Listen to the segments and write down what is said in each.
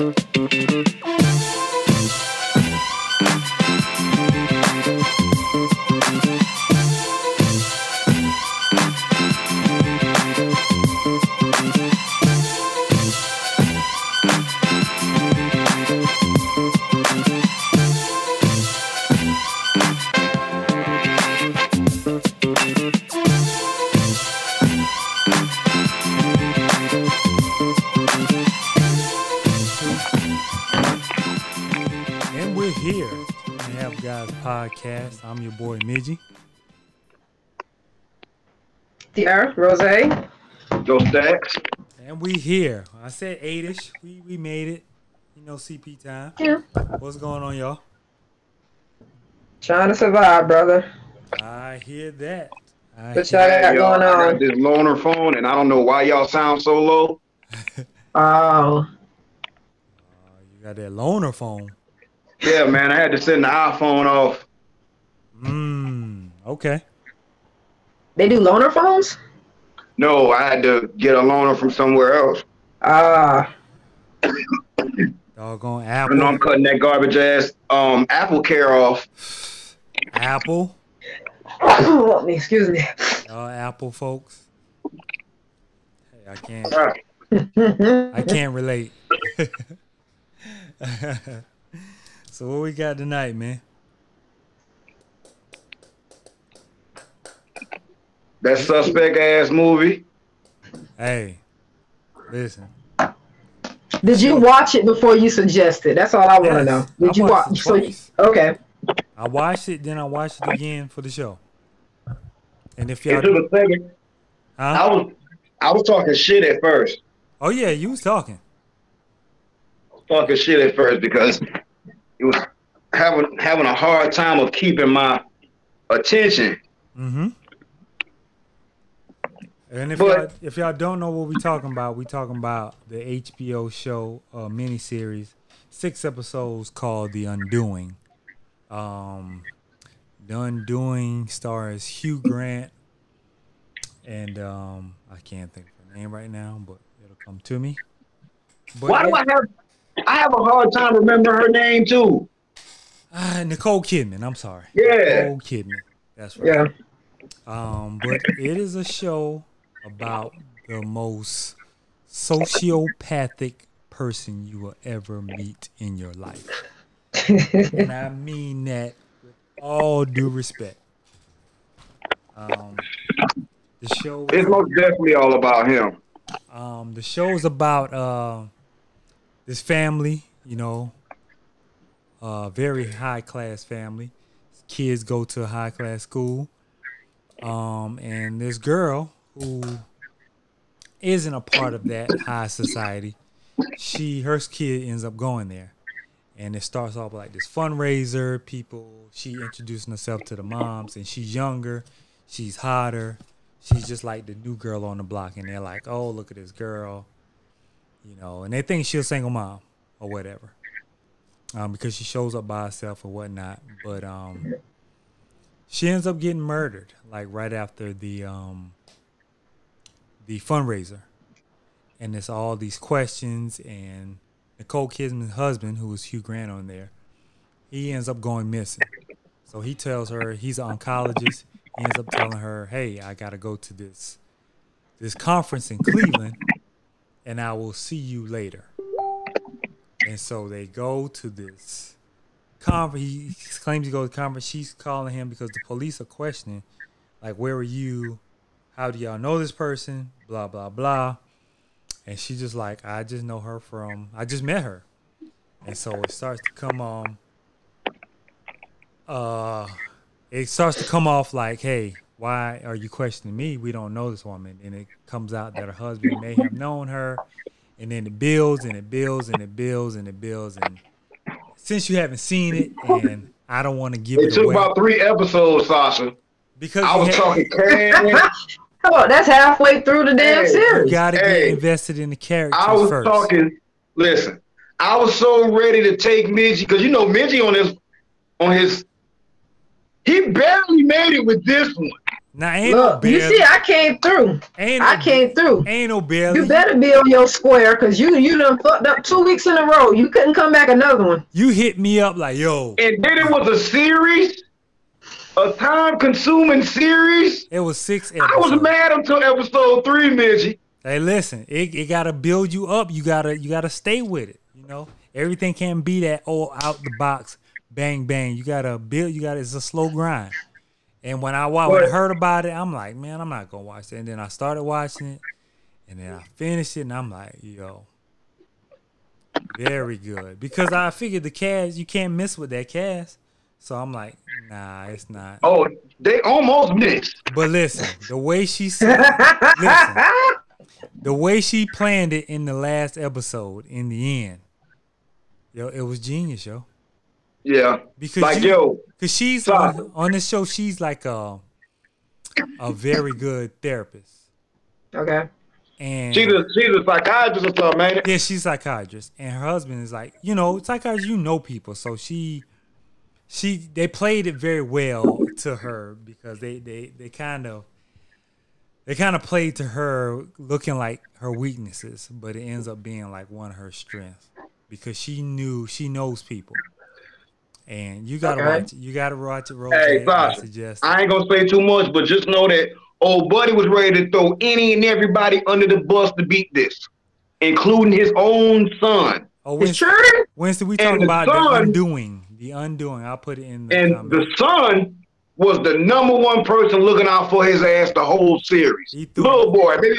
And I'm your boy Midgie. Tiara, Rose. Joe Stacks. And we here. I said eight-ish. We we made it. You know CP time. Yeah. What's going on, y'all? Trying to survive, brother. I hear that. I What hear- y'all got Hey, y'all, going I on? got this loaner phone, and I don't know why y'all sound so low. Oh. oh, you got that loaner phone. Yeah, man, I had to send the iPhone off. Mmm. Okay. they do loaner phones? No, I had to get a loaner from somewhere else. Ah, Doggone I know I'm cutting that garbage ass um Apple Care off. Apple. excuse me. Y'all Apple folks. Hey, I can't. I can't relate. so what we got tonight, man? That suspect ass movie. Hey, listen. Did you watch it before you suggested? That's all I want to Yes, know. I Did you watch? it So, twice. okay. I watched it, then I watched it again for the show. And if y'all, took a second. I was I was talking shit at first. Oh yeah, you was talking. I was Talking shit at first because it was having having a hard time of keeping my attention. Mm-hmm. And if But- y'all, if y'all don't know what we're talking about, we're talking about the HBO show uh, miniseries, six episodes called The Undoing. Um, The Undoing stars Hugh Grant, and um, I can't think of her name right now, but it'll come to me. But Why do I have I have a hard time remembering her name too? Ah, Nicole Kidman. I'm sorry. Yeah. Nicole Kidman. That's right. Yeah. Um, but it is a show about the most sociopathic person you will ever meet in your life. and I mean that with all due respect. Um, the show It's most definitely all about him. um, the show is about uh, this family, you know, uh, very high class family. Kids go to a high class school. Um, and this girl who isn't a part of that high society, she her kid ends up going there. And it starts off like this fundraiser, people she introducing herself to the moms, and she's younger, she's hotter, she's just like the new girl on the block, and they're like, "Oh, look at this girl," you know, and they think she's a single mom or whatever, um, because she shows up by herself or whatnot. But um, she ends up getting murdered, like right after the um, the fundraiser, and it's all these questions and Nicole Kidman's husband, who was Hugh Grant on there, he ends up going missing. So he tells her he's an oncologist. He ends up telling her, "Hey, I gotta go to this this conference in Cleveland, and I will see you later." And so they go to this conference. He claims to go to the conference. She's calling him because the police are questioning, like, "Where were you? How do y'all know this person?" Blah blah blah. And she's just like, "I just know her from. I just met her." And so it starts to come on. Uh, it starts to come off like, "Hey, why are you questioning me? We don't know this woman." And it comes out that her husband may have known her, and then it builds and it builds and it builds and it builds. And since you haven't seen it, and I don't want to give It it took away about three episodes, Sasha. because I was ha- talking. Come on, that's halfway through the damn Hey, you gotta get invested in the characters I was first. talking. Listen, I was so ready to take Midgie because you know Midgie on his on his. He barely made it with this one. Now ain't no Look, you see, I came through. ain't I no, came through. Ain't no barely. You better be on your square, cause you you done fucked up two weeks in a row. You couldn't come back another one. You hit me up like, yo, And then it was a series, a time-consuming series. it was six I was mad until episode three, Midgie. Hey, listen, it, it gotta build you up. You gotta you gotta stay with it. You know, everything can't be that all out the box, bang bang. You gotta build. You gotta. It's a slow grind. And when I when I heard about it, I'm like, man, I'm not gonna watch it. And then I started watching it, and then I finished it, and I'm like, yo, very good because I figured the cast you can't miss with that cast. So I'm like, nah, it's not. Oh, they almost missed. But listen, the way she said, listen, the way she planned it in the last episode, in the end, yo, it was genius, yo. Yeah. Because Like, you, yo, cause she's on, on this show, she's like a a very good therapist, Okay. and she's a she's a psychiatrist or something, man. yeah, she's a psychiatrist, and her husband is like, you know, psychiatrist, you know people, so she, she, they played it very well to her because they, they, they kind of, they kind of played to her looking like her weaknesses, but it ends up being like one of her strengths because she knew she knows people, and you gotta Okay. watch. You gotta watch it, Rose. Hey, Sasha, suggest. I ain't gonna say too much, but just know that old buddy was ready to throw any and everybody under the bus to beat this, including his own son. oh, Winston, true. Winston, we talking about the undoing, the undoing. I'll put it in the And comment. the son was the number one person looking out for his ass the whole series. He threw- Little boy, maybe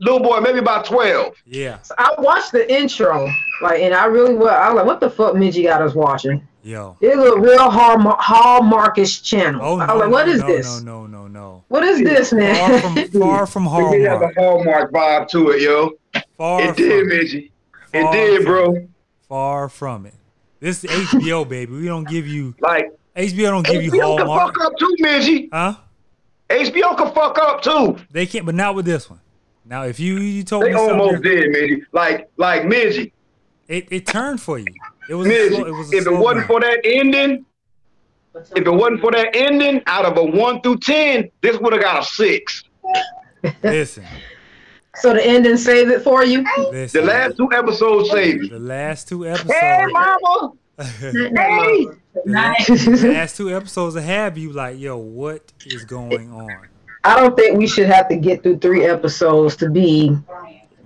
little boy, maybe about twelve. yeah, So I watched the intro, like, and I really was. I was like, what the fuck, Midgie got us watching? yo. It looked real hallmark, hallmarkish channel. Oh no! I was like, what is no, this? No, no, no, no. What is this, man? Far from far from It did have a Hallmark. hallmark vibe to it, yo. Far It did, from it. Midgie. It did, bro. it. Far from it. This is HBO, baby. We don't give you Like HBO. Don't give you HBO can Hallmark, fuck up too, Midgie. huh? HBO can fuck up too. They can't, but not with this one. Now, if you you told They me almost did, Midgie. Like like Midgie. it, it turned for you. It was Midgie. slow, it was if it wasn't for that ending, if it wasn't for that ending, out of a one through ten, this would have got a six. Listen, so the ending saved it for you. The last two episodes saved. the last two episodes. Hey, mama. Hey. the last two episodes will have you like, yo, what is going on? I don't think we should have to get through three episodes to be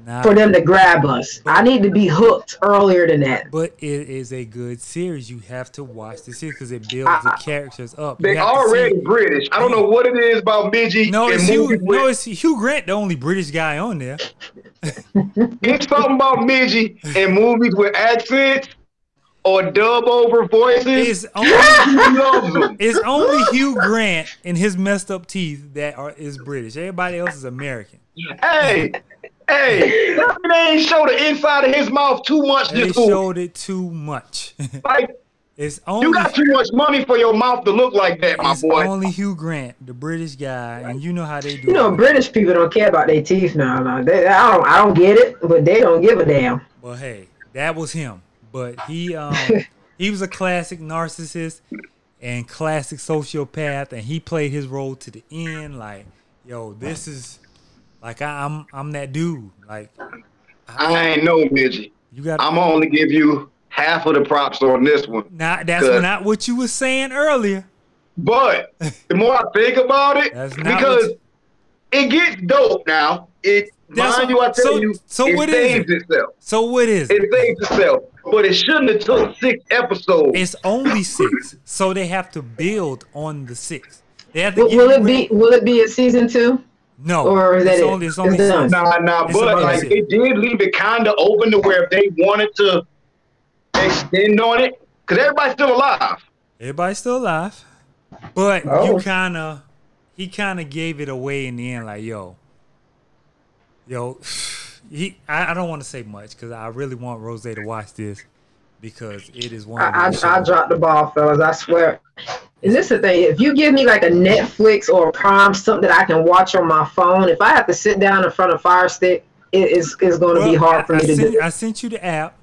Now, for them to grab us. I need to be hooked earlier than that. But it is a good series. You have to watch the series because it builds the characters up. They have to already British. I don't know what it is about Midgie. No, it's Hugh. movies No, it's Hugh Grant, the only British guy on there. It's something about Midgie in movies with accents or dub over voices. It's only He loves them. it's only Hugh Grant and his messed up teeth that are is British. Everybody else is American. Hey, hey, they ain't show the inside of his mouth too much They this showed it too much. Like it's only you got too much money for your mouth to look like that, my it's boy. only Hugh Grant, the British guy, and you know how they do. You know, it. British people don't care about their teeth now. No, they, I don't. I don't get it, but they don't give a damn. Well, hey, that was him. But he um he was a classic narcissist and classic sociopath, and he played his role to the end. Like, yo, this is like I, I'm I'm that dude. Like, I ain't know, Midgie. you got I'm gonna only give you half of the props on this one. not that's not what you were saying earlier. But the more I think about it, That's not because what it gets dope now. It That's mind what- you, I tell so- you, so it what is saves it? itself. So what is it? It saves itself. But it shouldn't have took six episodes. It's only six, so they have to build on the six. They have to Will, will it be? Will it be a season two? No. or that it's it? only it's It's only done. six. Nah, nah, It's but like it. it did leave it kind of open to where if they wanted to extend on it, because everybody's still alive. Everybody's still alive, but Oh. you kind of, he kind of gave it away in the end. Like, yo, yo, he. I, I don't want to say much because I really want Rose to watch this because it is one. Of I, those I, I dropped the ball, fellas. I swear. Is this the thing. If you give me like a Netflix or a Prime, something that I can watch on my phone, if I have to sit down in front of Fire Stick, it is is going to be hard for I, me I to sent, do. I sent you the app.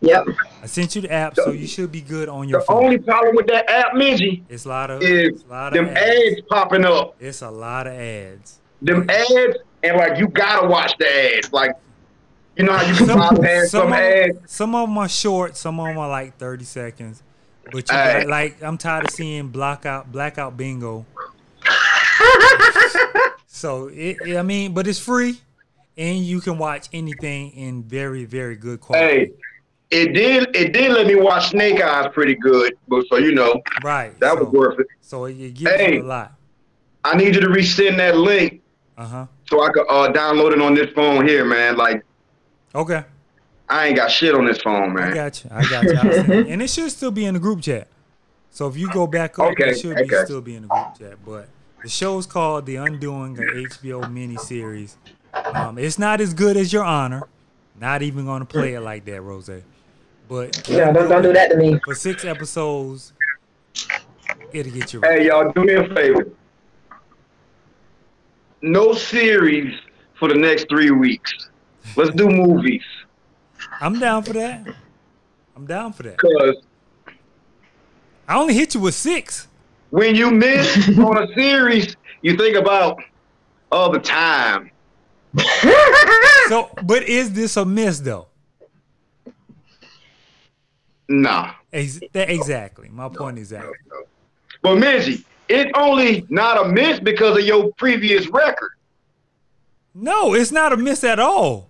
Yep. I sent you the app, so you should be good on your The phone. only problem with that app, Midgie, it's a lot of, is it's a lot them of ads popping up. It's a lot of ads. Them ads, and like you gotta watch the ads. Like, you know how you can Some, bypass some, some ads. some of them are short, some of them are like 30 seconds. But you got, like, I'm tired of seeing blackout, blackout bingo. so it, I mean, but it's free, and you can watch anything in very, very good quality. Hey, it did. It did let me watch Snake Eyes pretty good, but so you know right. that so, was worth it. So it, it gives Hey. you a lot. I need you to resend that link Uh huh. so I could uh, download it on this phone here, man. Like Okay. I ain't got shit on this phone, man. I got you. I got you. I'll send it. and it should still be in the group chat. So if you go back up, Okay, it should be still be in the group chat. But the show's called The Undoing, an HBO miniseries. Um, it's not as good as Your Honor. Not even gonna play it like that, Rose. But Yeah, don't don't do that to me. for six episodes, it'll get you right. Hey, y'all, do me a favor. No series for the next three weeks. Let's do movies. I'm down for that. I'm down for that. Cause I only hit you with six. when you miss on a series, you think about all the time. So, but is this a miss though? Nah. Ex- that- exactly. My point exactly. But Midgie, it's only not a miss because of your previous record. No, it's not a miss at all.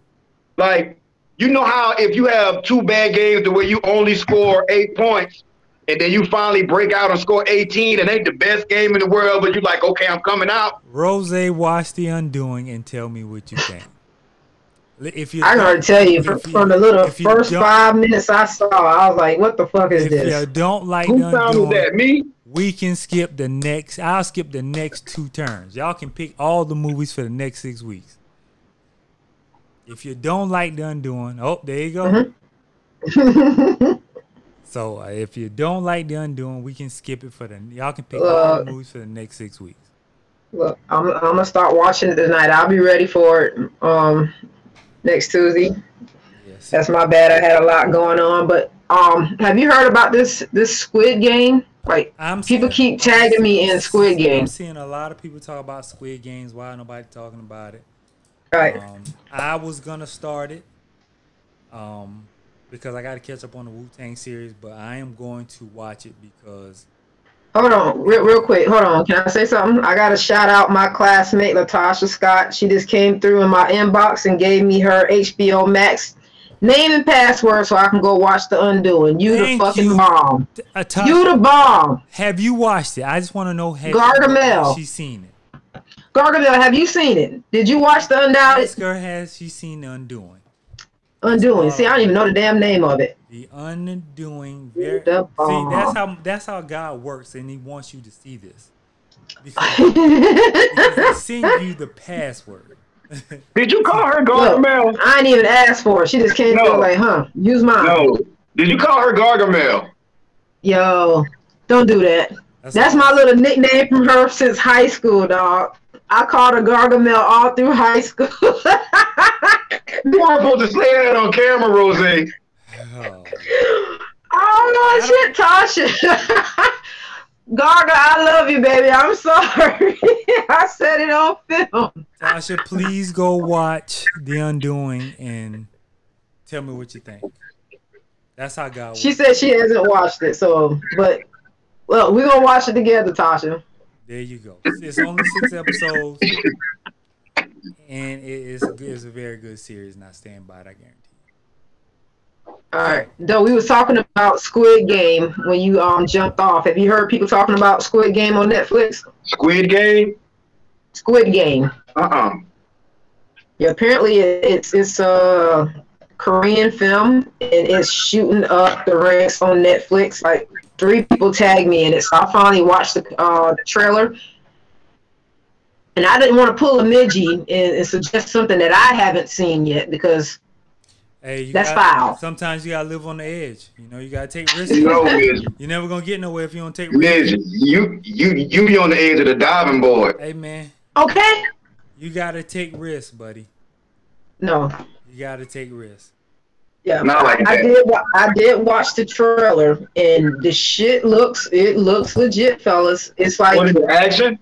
Like, you know how if you have two bad games the way you only score eight points, and then you finally break out and score 18 and ain't the best game in the world, but you're like, okay, I'm coming out. Rose, watch The Undoing and tell me what you think. Li- If you I gotta tell you, if from, you- from the little first five minutes I saw, I was like, "What the fuck is if you this?" don't like Who The founded that? Me? we can skip the next. I'll skip the next two turns. Y'all can pick all the movies for the next six weeks. If you don't like The Undoing, oh, there you go. Mm-hmm. So uh, if you don't like The Undoing, we can skip it for the. Y'all can pick Uh, movies for the next six weeks. Look, I'm, I'm gonna start watching it tonight. I'll be ready for it um next Tuesday. Yes. That's my bad. I had a lot going on, but um, have you heard about this this Squid Game? Like I'm people seeing- keep tagging me in Squid Game. I'm seeing a lot of people talk about Squid Games. Why nobody talking about it? Right. Um, I was gonna start it, um, because I got to catch up on the Wu Tang series, but I am going to watch it because Hold on, real, real quick. Hold on. Can I say something? I got to shout out my classmate Latasha Scott. She just came through in my inbox and gave me her HBO Max name and password so I can go watch The Undoing. You Thank the fucking you. bomb. uh, Tasha, You the bomb. have you watched it? I just want to know Gargamel. she's seen it. Gargamel, have you seen it? Did you watch The Undoubted Ask her has she seen the Undoing? Undoing? See, I don't even know the damn name of it. The Undoing. Very, The see, that's how that's how God works, and He wants you to see this because, because He sent you the password. Did you call her Look, Gargamel? I ain't even asked for it. She just came No. through like, huh? Use mine. No. Did you call her Gargamel? Yo, don't do that. That's, That's my little nickname from her since high school, dog. I called her Gargamel all through high school. You weren't supposed to say that on camera, Rose. Oh. oh no, shit, Tasha. Garga, I love you, baby. I'm sorry. I said it on film. Tasha, please go watch The Undoing and tell me what you think. That's how God works. She said she hasn't watched it, so but well, we're gonna watch it together, Tasha. There you go. It's only six episodes, and it is a, good- it's a very good series, and I stand by it. I guarantee. All right. Though we was talking about Squid Game when you um jumped off. Have you heard people talking about Squid Game on Netflix? Squid Game? Squid Game. Uh-uh. Yeah, apparently it's it's a Korean film and it's shooting up the ranks on Netflix. Like three people tagged me in it, so I finally watched the, uh, the trailer. And I didn't want to pull a midgie and, and suggest something that I haven't seen yet because Hey, you That's gotta- foul. Sometimes you gotta live on the edge. You know, you gotta take risks. No, Miz. You're never gonna get nowhere if you don't take risks. Miz, you you you be on the edge of the diving board. Hey man, okay, you gotta take risks, buddy. no, You gotta take risks. Yeah, Not like I that. did. wa- I did watch the trailer, and the shit looks. It looks legit, fellas. It's like What is it? Action?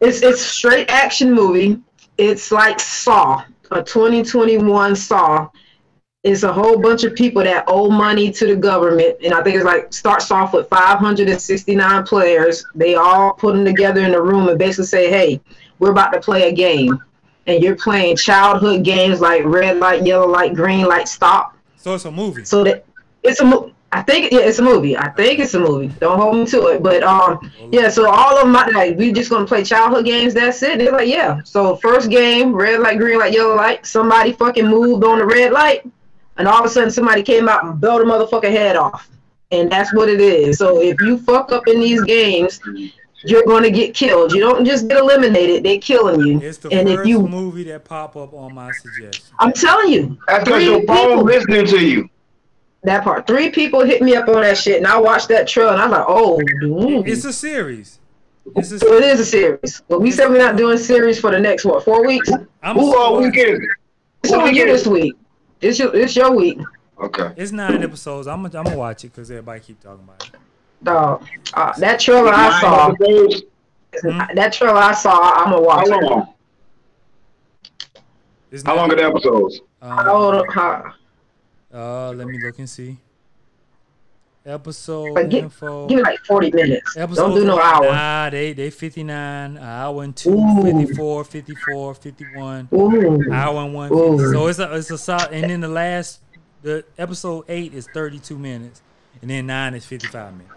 it's it's straight action movie. It's like Saw, a 2021 Saw. It's a whole bunch of people that owe money to the government, and I think it's like starts off with 569 players. They all put them together in a room and basically say, "Hey, we're about to play a game, and you're playing childhood games like red light, yellow light, green light, stop." So it's a movie. So that it's a mo- I think yeah, it's a movie. I think it's a movie. Don't hold me to it, but um, yeah. So all of my like, we just gonna play childhood games. That's it. They're like, yeah. So first game, red light, green light, yellow light. Somebody fucking moved on the red light, and all of a sudden somebody came out and blew the motherfucking head off. And that's what it is. So if you fuck up in these games, you're gonna get killed. You don't just get eliminated; they're killing you. It's the And if first you, movie that pop up on my suggestion. I'm telling you, That's because Three your phone people. listening to you. that part. Three people hit me up on that shit, and I watched that trailer, and I was like, oh, dude. It's a series. It's a, So it is a series. But we said we're not doing series for the next what four weeks. I'm Who all sorry. week? It's What on week you this week. It's your it's your week, Okay. It's nine episodes. I'm gonna I'm gonna watch it because everybody keep talking about it. Dog. Uh, that trailer I Nine saw, episodes? that trailer I saw, I'm gonna watch. it. long? It's How long are the episodes? How, Um, old- how, uh, let me look and see. Episode Like, give- info. give me like 40 minutes. Episodes Don't do no are- hour. Nah, they they 59, an hour and two, Ooh. 54, 54, 51, Ooh. hour and one. Ooh. So it's a it's a solid. And then the last the episode eight is 32 minutes, and then nine is 55 minutes.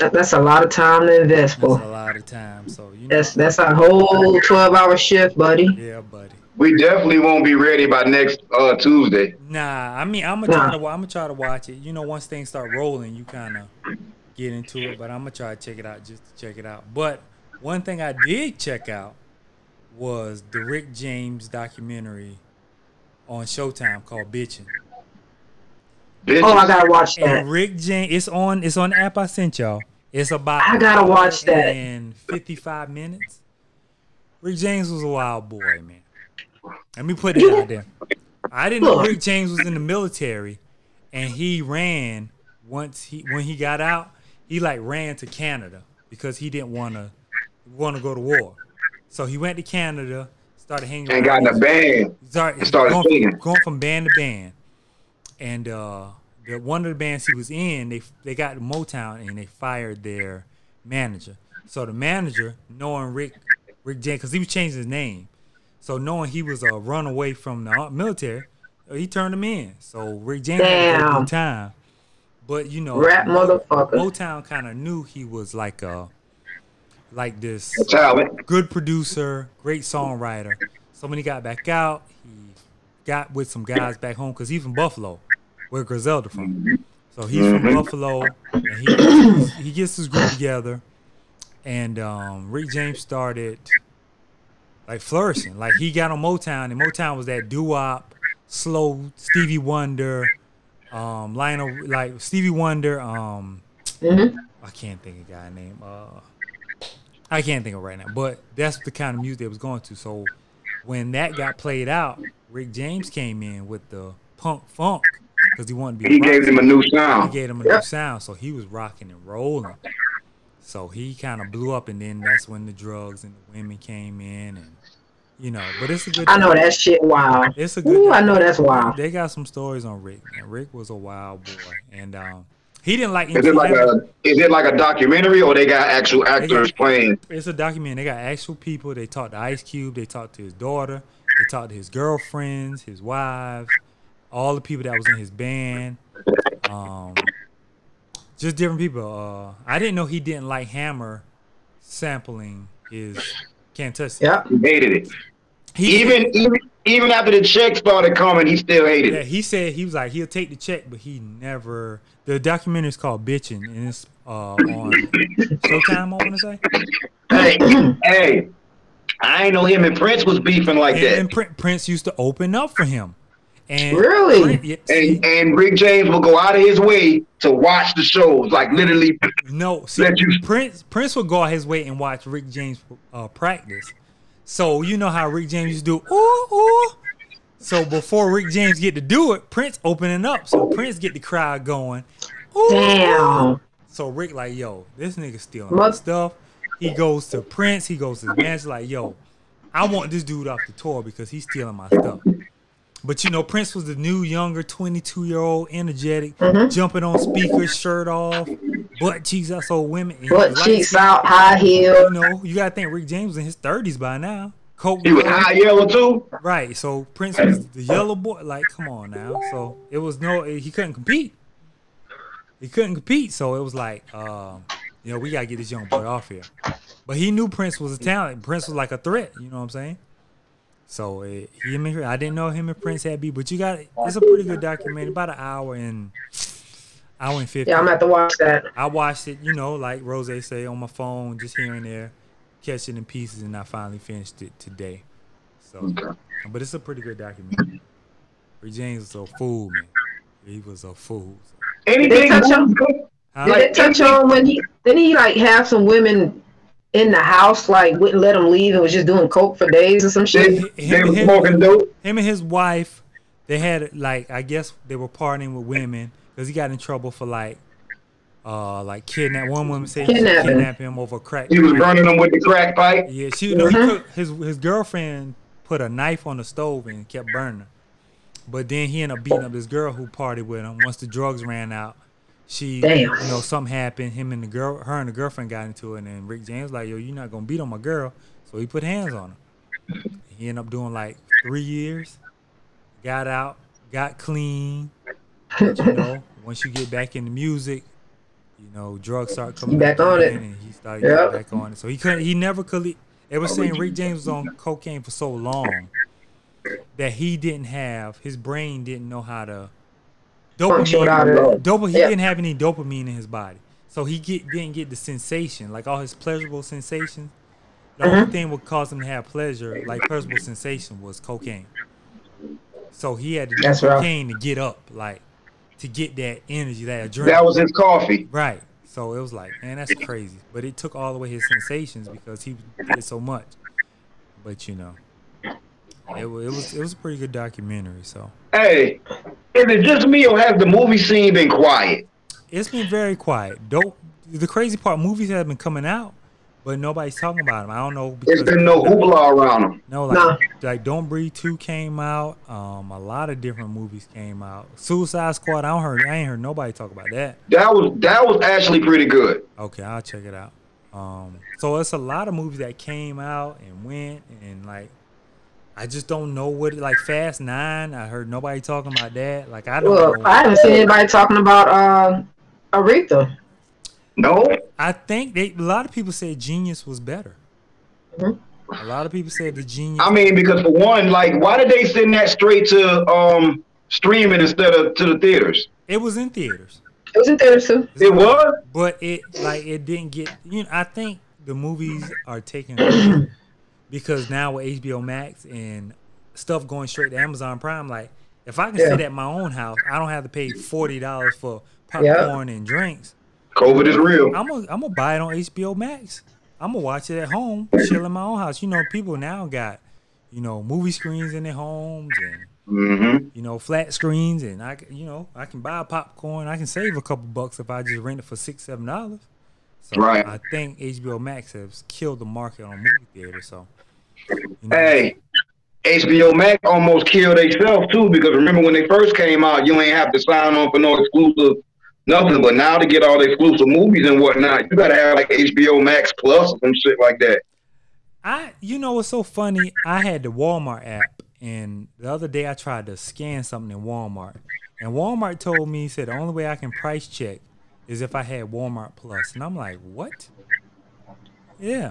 That, that's a lot of time to invest, That's a lot of time. So you know, That's that's a whole 12 hour shift, buddy. yeah, buddy. We definitely won't be ready by next uh, Tuesday. Nah, I mean, I'm gonna try to I'm gonna try to watch it. You know, once things start rolling, you kind of get into it. But I'm gonna try to check it out just to check it out. But one thing I did check out was the Rick James documentary on Showtime called "Bitchin'." Bitches. Oh, I gotta watch that. And Rick James, it's on it's on the app I sent y'all. It's about I gotta watch that. in 55 minutes. Rick James was a wild boy, man. Let me put it out there. I didn't know Rick James was in the military, and he ran once he when he got out. He like ran to Canada because he didn't want to want to go to war. So he went to Canada, started hanging. and got in around- the band. Start, and started going, singing. going from band to band, and uh, the one of the bands he was in, they they got Motown and they fired their manager. So the manager, knowing Rick Rick James, because he was changing his name, so knowing he was a runaway from the uh, military, uh, he turned him in. So Rick James had a Damn. time, but you know, Rap motherfucker. Motown kind of knew he was like a like this good producer, great songwriter. So when he got back out, he got with some guys back home because he's from Buffalo, where Griselda from. So he's from Buffalo, and he he gets his group together, and um, Rick James started like flourishing. Like he got on Motown, and Motown was that doo-wop, slow Stevie Wonder, um, Lionel like Stevie Wonder. Um, Mhm. I can't think of a guy name. Uh, I can't think of it right now, but that's the kind of music they was going to. So when that got played out, Rick James came in with the punk funk because he wanted to be. He a rock gave them a new sound. he gave him a Yeah. new sound, so he was rocking and rolling. So he kind of blew up, and then that's when the drugs and the women came in, and you know. But it's a good. I know that shit wild. It's a good. Ooh, I know that's wild. They got some stories on Rick. And Rick was a wild boy, and um, he didn't like. Is it like a is it like a documentary or they got actual actors playing? It's a document. They got actual people. They talked to Ice Cube. They talked to his daughter. They talked to his girlfriends, his wives, all the people that was in his band. Um, just different people. Uh, I didn't know he didn't like Hammer sampling his "Can't Touch It." Yep. He hated it. He Even even even after the check started coming, he still hated Yeah, it. he said he was like he'll take the check, but he never. The documentary is called "Bitching" and it's uh, on Showtime. I want to say. Hey, hey, I ain't know him and Prince was beefing like And, that. and Prin- Prince used to open up for him. And Really? Yeah, And and Rick James will go out of his way to watch the shows, like literally. no, see, let you- Prince Prince would go out his way and watch Rick James uh, practice. So you know how Rick James used to do ooh ooh. So before Rick James get to do it, Prince opening up. So Prince get the crowd going. Ooh. Damn. So Rick like, yo, this nigga stealing my stuff. He goes to Prince. He goes to the manager like, yo, I want this dude off the tour because he's stealing my stuff. But you know, Prince was the new, younger, 22 year old, energetic, Mm-hmm. jumping on speakers, shirt off, butt cheeks out, so women. and he Butt was cheeks light-skinned. out, high heel. You know, you gotta think Rick James was in his 30s by now. Coke, He was high yellow too. right? So Prince was the yellow boy. Like, come on now. So it was no, he couldn't compete. He couldn't compete. So it was like, um, you know, we gotta get this young boy off here. But he knew Prince was a talent. Prince was like a threat. You know what I'm saying? So it, him and I didn't know him and Prince had beef, but you got it's a pretty good documentary, about an hour and hour and fifty. Yeah, I'm gonna watch that. I watched it, you know, like Rose say on my phone, just here and there, catching in pieces, and I finally finished it today. So, but it's a pretty good documentary. Rick James was a fool, man. He was a fool. Anything. touch him? Huh? Did it touch on when he didn't he like have some women in the house like wouldn't let him leave and was just doing coke for days or some They, shit? they were smoking dope. him and his wife, they had like I guess they were partying with women because he got in trouble for like, uh, like kidnap. One woman said she Kidnapping. kidnapped him over crack. He was burning them with the crack pipe. Yeah, she no, he Mhm. cooked, his his girlfriend put a knife on the stove and kept burning. her. But then he ended up beating up this girl who partied with him. Once the drugs ran out, she Damn. you know something happened. Him and the girl, her and the girlfriend got into it, and then Rick James was like, "Yo, you're not gonna beat on my girl," so he put hands on her. He ended up doing like three years. Got out, got clean. But, you know, once you get back into music, you know, drugs start coming back on it. and he started Yep. getting back on it. So he couldn't. He never could. They were oh, saying Rick James was on cocaine for so long that he didn't have his brain didn't know how to dopamine. Dopamine. He Yeah. didn't have any dopamine in his body, so he get didn't get the sensation like all his pleasurable sensations. The Mm-hmm. only thing would cause him to have pleasure, like pleasurable sensation, was cocaine. So he had to do That's cocaine to get up, like to get that energy, that adrenaline. That was his coffee. Right. So it was like, man, that's crazy. But it took all away his sensations because he did so much. But you know, it, it was it was a pretty good documentary. So Hey, is it just me or has the movie scene been quiet? it's been very quiet. Don't The crazy part, movies have been coming out, but nobody's talking about them. I don't know There's been no hoopla around them. no, like Nah. like Don't Breathe Two came out. Um, a lot of different movies came out. Suicide Squad. I don't heard. I ain't heard nobody talk about that. That was that was actually pretty good. Okay, I'll check it out. Um, so it's a lot of movies that came out and went, and like, I just don't know what like Fast Nine. I heard nobody talking about that. Like, I don't Well, know. I haven't seen anybody talking about uh, Aretha. No, I think they a lot of people said Genius was better. Mhm. A lot of people said the Genius. I mean because for one, like, why did they send that straight to um streaming instead of to the theaters? it was in theaters, It was in theaters too. It was. but it like it didn't get. You know, I think the movies are taking over because now with HBO Max and stuff going straight to Amazon Prime, like if I can Yeah. sit at my own house, I don't have to pay forty dollars for popcorn and drinks. COVID is real. I'm gonna I'm gonna buy it on HBO Max. I'm gonna watch it at home, chill in my own house. You know, people now got you know movie screens in their homes and Mm-hmm. you know flat screens, and I you know I can buy popcorn. I can save a couple bucks if I just rent it for six seven dollars. So Right. I think HBO Max has killed the market on movie theaters. So you know, Hey, HBO Max almost killed itself too because remember when they first came out, you ain't have to sign on for no exclusive nothing. But now to get all the exclusive movies and whatnot, you gotta have like HBO Max Plus or some shit like that. I you know what's so funny? I had the Walmart app and the other day I tried to scan something in Walmart. And Walmart told me said the only way I can price check is if I had Walmart And I'm like, "What?" Yeah.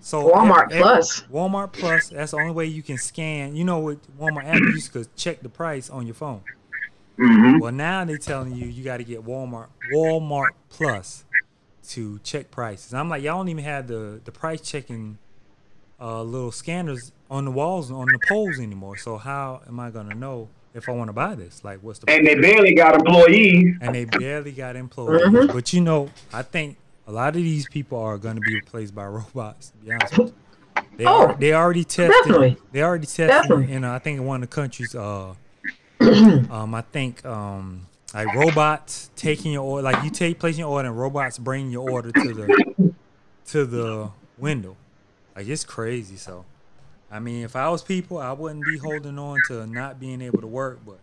So Walmart Plus. Walmart Plus, that's the only way you can scan. You know with Walmart app you used to check the price on your phone. Mm-hmm. Well, now they're telling you you got to get Walmart Walmart Plus to check prices. I'm like, y'all don't even have the the price checking uh, little scanners on the walls on the poles anymore. So how am I gonna know if I want to buy this? Like, what's the And they barely got employees. and they barely got employees. Mhm. But you know, I think a lot of these people are gonna be replaced by robots. To be honest with you. They Oh, are, they already tested. definitely. They already tested Definitely. in uh, I think in one of the countries. Uh, um, I think um, like robots taking your order, like you take placing your order, and robots bring your order to the to the window. Like it's crazy. So, I mean, if I was people, I wouldn't be holding on to not being able to work. But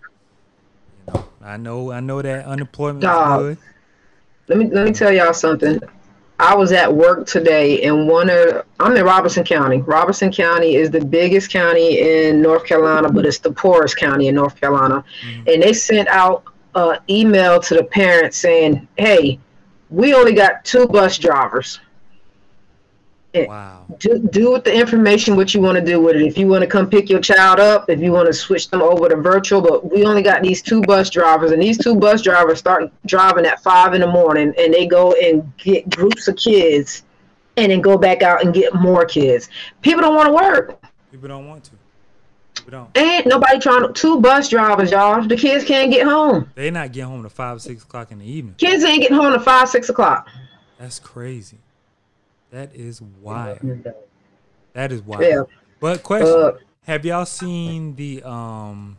you know, I know I know that unemployment Dog. good. Let me let me tell y'all something. I was at work today and one of I'm in Robeson County. Robeson County is the biggest county in North Carolina, but it's the poorest county in North Carolina. Mm-hmm. And they sent out an email to the parents saying, "Hey, we only got two bus drivers. Wow. Do, do with the information what you want to do with it. If you want to come pick your child up, if you want to switch them over to virtual, but we only got these two bus drivers, and these two bus drivers start driving at five in the morning, and they go and get groups of kids, and then go back out and get more kids. People don't want to work. People don't want to. People don't. Ain't nobody trying to. Two bus drivers, y'all. The kids can't get home. They not getting home to five, six o'clock in the evening. Kids ain't getting home to five, six o'clock. That's crazy. That is wild. That is wild. Yeah. But question: Uh, Have y'all seen the um?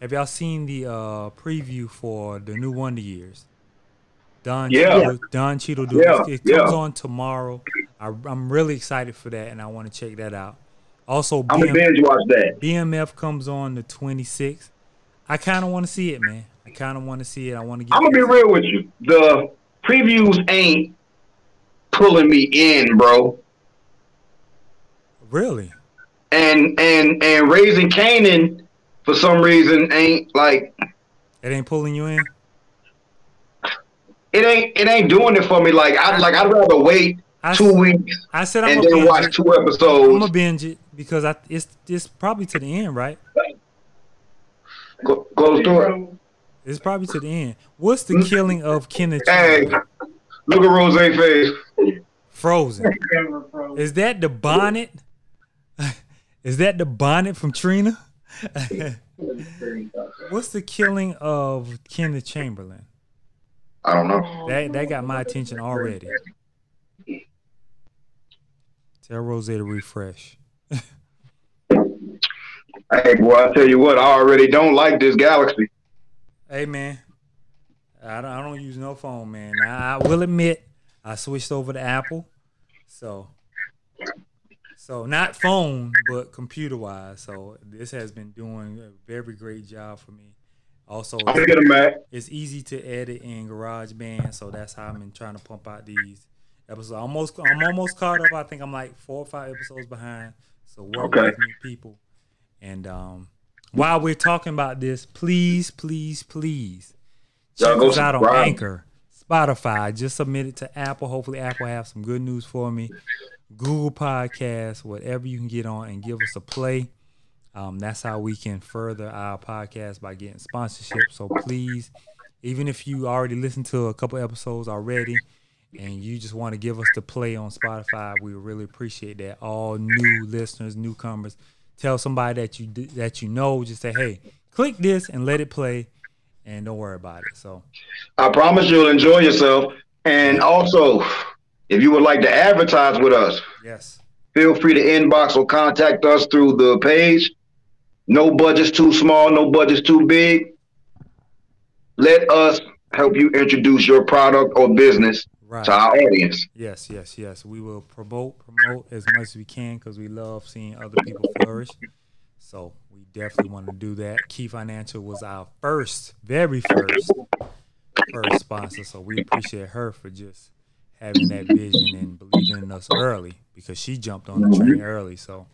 Have y'all seen the uh preview for the new Wonder Years? Don Yeah. Cheadle, Don Cheadle do Yeah, it yeah. comes on tomorrow. I, I'm really excited for that, and I want to check that out. Also, I'm gonna BM, binge watch that. BMF comes on the 26th. I kind of want to see it, man. I kind of want to see it. I want to get. I'm gonna be real with you. The previews ain't pulling me in, bro. Really? And and and raising Kanan for some reason ain't like It ain't pulling you in. it ain't it ain't doing it for me. Like I like I'd rather wait I, two weeks I said I'm and gonna then watch it. two I'm gonna binge it because I it's it's probably to the end, right? Through it. It's probably to the end. What's the mm-hmm. killing of Kenneth Hey? Look at Rose face. Frozen? Is that the bonnet? Is that the bonnet from Trina? What's the killing of Kenneth Chamberlain? I don't know. That that got my attention already. Tell Rose to refresh. Hey, boy, I tell you what, I already don't like this galaxy. Hey man, I don't, I don't use no phone, man. I, I will admit I switched over to Apple, so so not phone but computer wise. So this has been doing a very great job for me. Also, I'm get him back. it's easy to edit in GarageBand, so that's how I've been trying to pump out these episodes. Almost, I'm almost caught up. I think I'm like four or five episodes behind. So work Okay. with me, people. And um, while we're talking about this, please, please, please check us out on. Anchor, Spotify. Just submitted to Apple. Hopefully, Apple have some good news for me. Google Podcasts, whatever you can get on, and give us a play. Um, that's how we can further our podcast by getting sponsorship. So please, even if you already listened to a couple episodes already and you just want to give us the play on Spotify, we really appreciate that. All new listeners, newcomers, tell somebody that you that you know. Just say, hey, click this and let it play, and don't worry about it. So I promise you'll enjoy yourself. And also, if you would like to advertise with us, yes, feel free to inbox or contact us through the page. No budget's too small, no budget's too big. Let us help you introduce your product or business right. to our audience. Yes, yes, yes. We will promote promote as much as we can because we love seeing other people flourish. So we definitely want to do that. Key Financial was our first, very first, first sponsor. So we appreciate her for just having that vision and believing in us early because she jumped on the train mm-hmm. early. So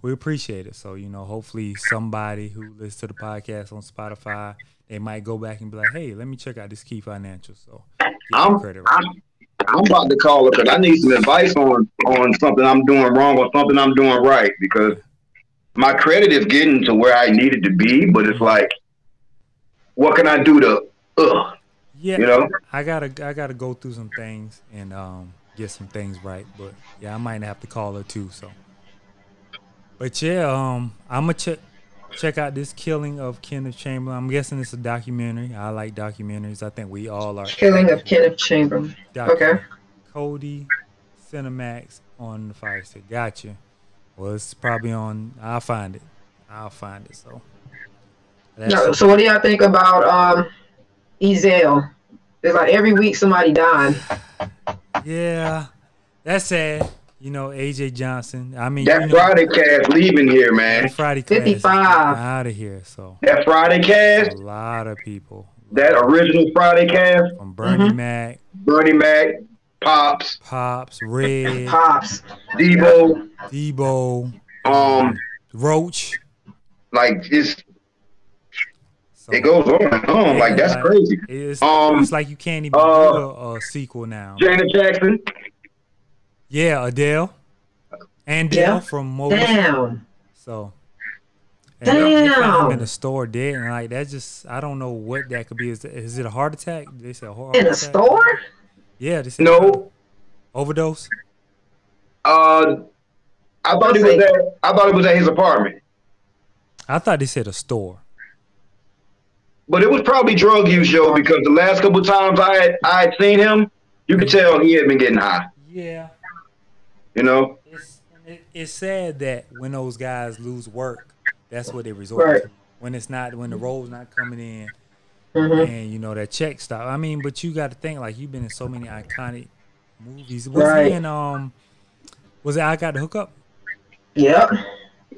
we appreciate it. So you know, hopefully somebody who listens to the podcast on Spotify, they might go back and be like, "Hey, let me check out this Key Financial." So I'm, credit. I'm, I'm about to call her because I need some advice on on something I'm doing wrong or something I'm doing right because my credit is getting to where I needed to be, but it's like, what can I do to, ugh, Yeah, you know? I gotta I gotta go through some things and um get some things right. But yeah, I might have to call her too. So, but yeah, um, I'm gonna check check out this killing of Kenneth Chamberlain. I'm guessing it's a documentary. I like documentaries. I think we all are. Killing of Kenneth Chamberlain. Documentary. Okay. Cody Cinemax on the Fire Stick. Gotcha. Well, it's probably on. I'll find it. I'll find it. So. That's No, so what do y'all think about um Ezal? It's like every week somebody dying. yeah, that's sad. You know, AJ Johnson. I mean, That you know, Friday cast leaving here, man. that Friday class 55. out of here. So That Friday cast, a lot of people that original Friday cast, from Bernie Mhm. Mac, Bernie Mac, Pops, Pops, Red, Pops. Debo, Debo, um, Roach. like it's So, it goes on and on. Like that's Yeah, crazy. It's, Um, it's like you can't even uh, do a, a sequel now. Janet Jackson, Yeah, Adele and Yeah. From Moses. Damn. So. And they- they Damn. in the store dead, and like that just I don't know what that could be. Is, is it a heart attack? They said heart In the attack. store? Yeah, they said no, overdose. uh, I thought it was at I thought it was at his apartment, I thought they said a store. but it was probably drug use, yo. Because the last couple times I had I had seen him, you could tell he had been getting high. Yeah, You know, it's it, it's sad that when those guys lose work, that's what they resort Right. to. When it's not when the role's not coming in, Mhm. and you know that check stop. I mean, but you got to think like you've been in so many iconic movies. Was Right. he in um? Was it I Got the Hook Up? Yep.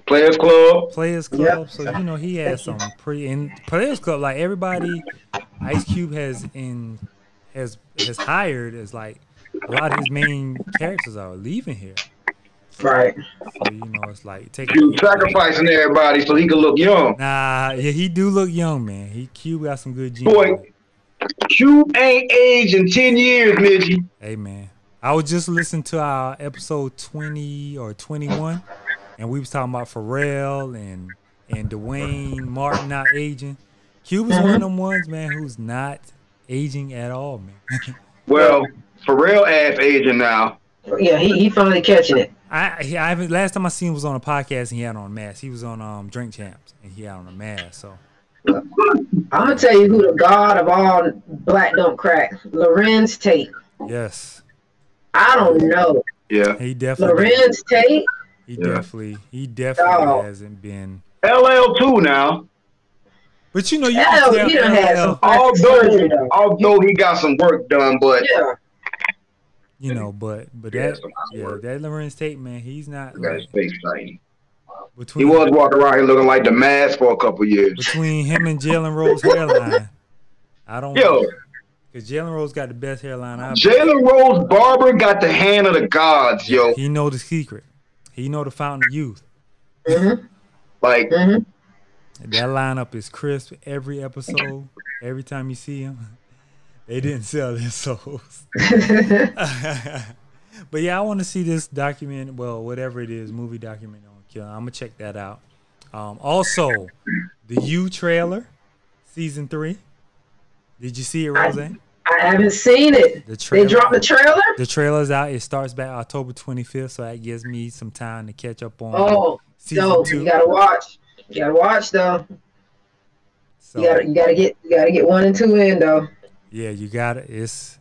Players Club. Players Yep. Club. So you know he has some pretty in Players Club. Like everybody, Ice Cube has in has has hired as like a lot of his main characters are leaving here. Right. So you know it's like take Cube sacrificing everybody so he could look young. Nah, yeah, he do look young, man. He Cube got some good genes. Boy. Cube ain't aged in ten years, Midgie. Hey man, I was just listening to our episode twenty or twenty one, and we was talking about Pharrell and and Duane Martin not aging. Cube is one of mm-hmm. them ones, man, who's not aging at all, man. Well, Pharrell ass aging now. Yeah, he, he finally catching it. I he- I haven't last time I seen him was on a podcast and he had on a mask. He was on um Drink Champs and he had on a mask. So I'm gonna tell you who the god of all black don't crack. Larenz Tate. yes, I don't know. Yeah. he definitely Larenz Tate. he Yeah. definitely he definitely Dog. hasn't been. LL two now. But you know you Hell, can he done had some Although although he got some work done, but Yeah. You know, but but Yeah, that yeah, work. that Larenz Tate man, he's not got his like face shiny. He was walking around here looking like the mask for a couple years. between him and Jalen Rose hairline. I don't Yo, because Jalen Rose got the best hairline I've Jalen Rose Barber got the hand of the gods, yo. He know the secret. He know the fountain of youth. Mhm. Like Mhm. That lineup is crisp every episode. Every time you see him, they didn't sell their souls. but yeah, I want to see this document. Well, whatever it is, movie document on Kill. I'm gonna check that out. Um, also, the You trailer, season three. Did you see it, I- Rose? I haven't seen it. The trailer, They dropped the trailer. The trailer's out. It starts back October 25th, so that gives me some time to catch up on Oh, season no, two. you gotta watch. You gotta watch though. so You gotta, you gotta get, you gotta get one and two in though. Yeah, you got it. It's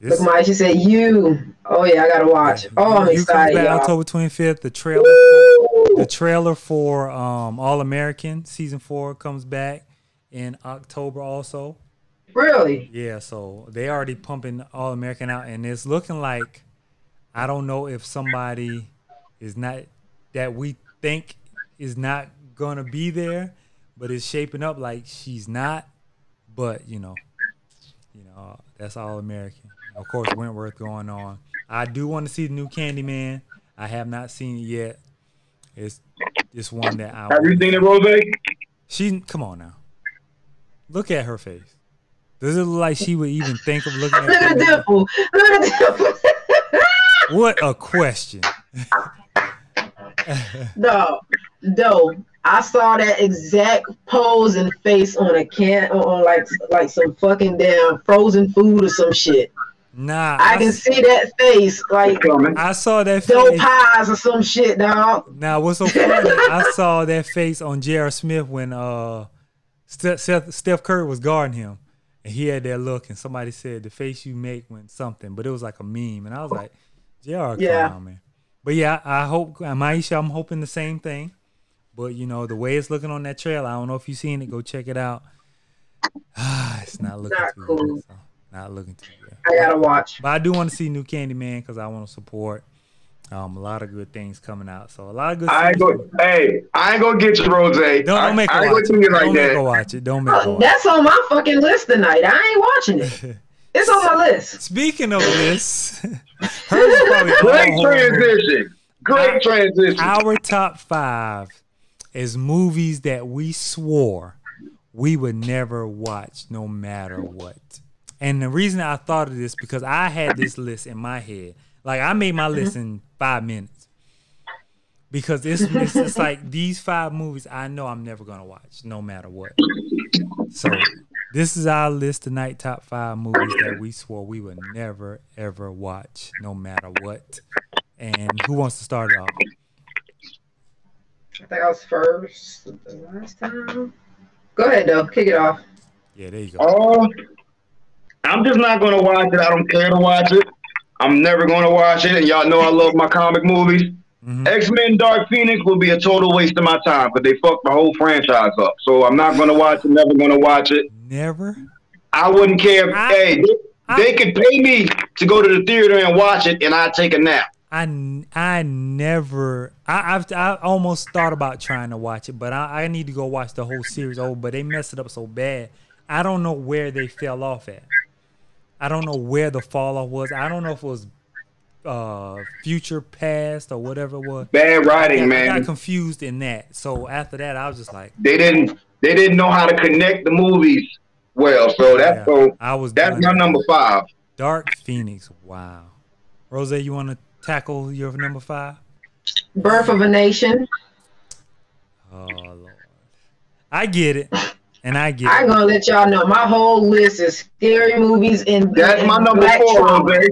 Look, it's Mike, she said you. Oh yeah, I gotta watch. Oh, I'm You comes excited, back y'all. October 25th. The trailer, Woo! the trailer for um, All American season four comes back in October also. Really? Yeah, so they already pumping All American out, and it's looking like I don't know if somebody is not that we think is not gonna be there, but it's shaping up like she's not. But you know, you know that's All American. Of course, Wentworth going on. I do want to see the new Candyman. I have not seen it yet. It's it's one that I. have you seen it, Rose? She come on now. Look at her face. Does it look like she would even think of looking Look at at the that? dimple. Look at the dimple. What a question. no, no. I saw that exact pose and face on a can on, on like like some fucking damn frozen food or some shit. Nah, I I, can s- see that face like I saw that dough face. pies or some shit, dog. Now, what's so funny? I saw that face on J.R. Smith when uh Steph, Steph, Steph Curry was guarding him, and he had that look, and somebody said the face you make when something, but it was like a meme, and I was like, J.R. Yeah. Clown, man. But yeah, I hope Maisha, I'm hoping the same thing. But you know, the way it's looking on that trail, I don't know if you've seen it. Go check it out. Ah, it's not looking Not too cool. good. So, not looking too good. I gotta watch. But I do want to see new Candyman because I want to support. Um, a lot of good things coming out. So a lot of good. I ain't go. Hey, I ain't gonna get you, Rose. Don't, don't make I her ain't watch gonna it. do you like don't make her watch it. Don't make her Oh, watch that's on my fucking list tonight. I ain't watching it. It's on my list. Speaking of this, hers is probably all Great transition. Great transition. Our top five is movies that we swore we would never watch no matter what. And the reason I thought of this because I had this list in my head. Like I made my mm-hmm. list in five minutes. Because it's it's just like these five movies I know I'm never gonna watch, no matter what. So this is our list tonight, top five movies that we swore we would never ever watch, no matter what. And who wants to start it off? I think I was first the last time. Go ahead though. Kick it off. Yeah, there you go. Oh, I'm just not gonna watch it. I don't care to watch it. I'm never gonna watch it, and y'all know I love my comic movies. Mhm. X Men Dark Phoenix will be a total waste of my time because they fucked the whole franchise up. So I'm not gonna watch it. Never gonna watch it. Never. I wouldn't care. If, I- hey, they, I- they could pay me to go to the theater and watch it, and I'd take a nap. I, I never I I've, I almost thought about trying to watch it, but I, I need to go watch the whole series Oh, But they messed it up so bad. I don't know where they fell off at. I don't know where the fall off was. I don't know if it was uh future past or whatever it was. Bad writing, I, I man. got confused in that. So after that, I was just like, they didn't. They didn't know how to connect the movies well. So that's yeah, so. I was That's my number five. Dark Phoenix. Wow. Rose, you want to tackle your number five? Birth of a Nation. Oh Lord, I get it, and I get it. I'm gonna let y'all know my whole list is scary movies and That's and my number black four, trauma. Jose.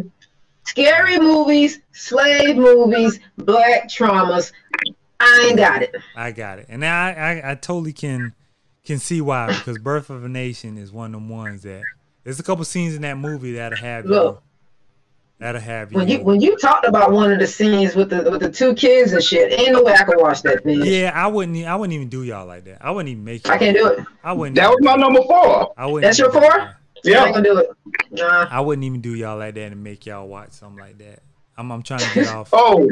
Scary movies, slave movies, black traumas. I ain't got it. I got it, and I, I I totally can can see why because Birth of a Nation is one of the ones that there's a couple scenes in that movie that'll have you Look. That'll have you. When you when you talked about one of the scenes with the with the two kids and shit, ain't no way I could watch that thing. yeah, I wouldn't I wouldn't even do y'all like that. I wouldn't even make. I can't do it. I wouldn't. That was my number four. I wouldn't. That's your even- four? I Yeah. ain't gonna do it. Nah. I wouldn't even do y'all like that and make y'all watch something like that. I'm I'm trying to get off. Oh,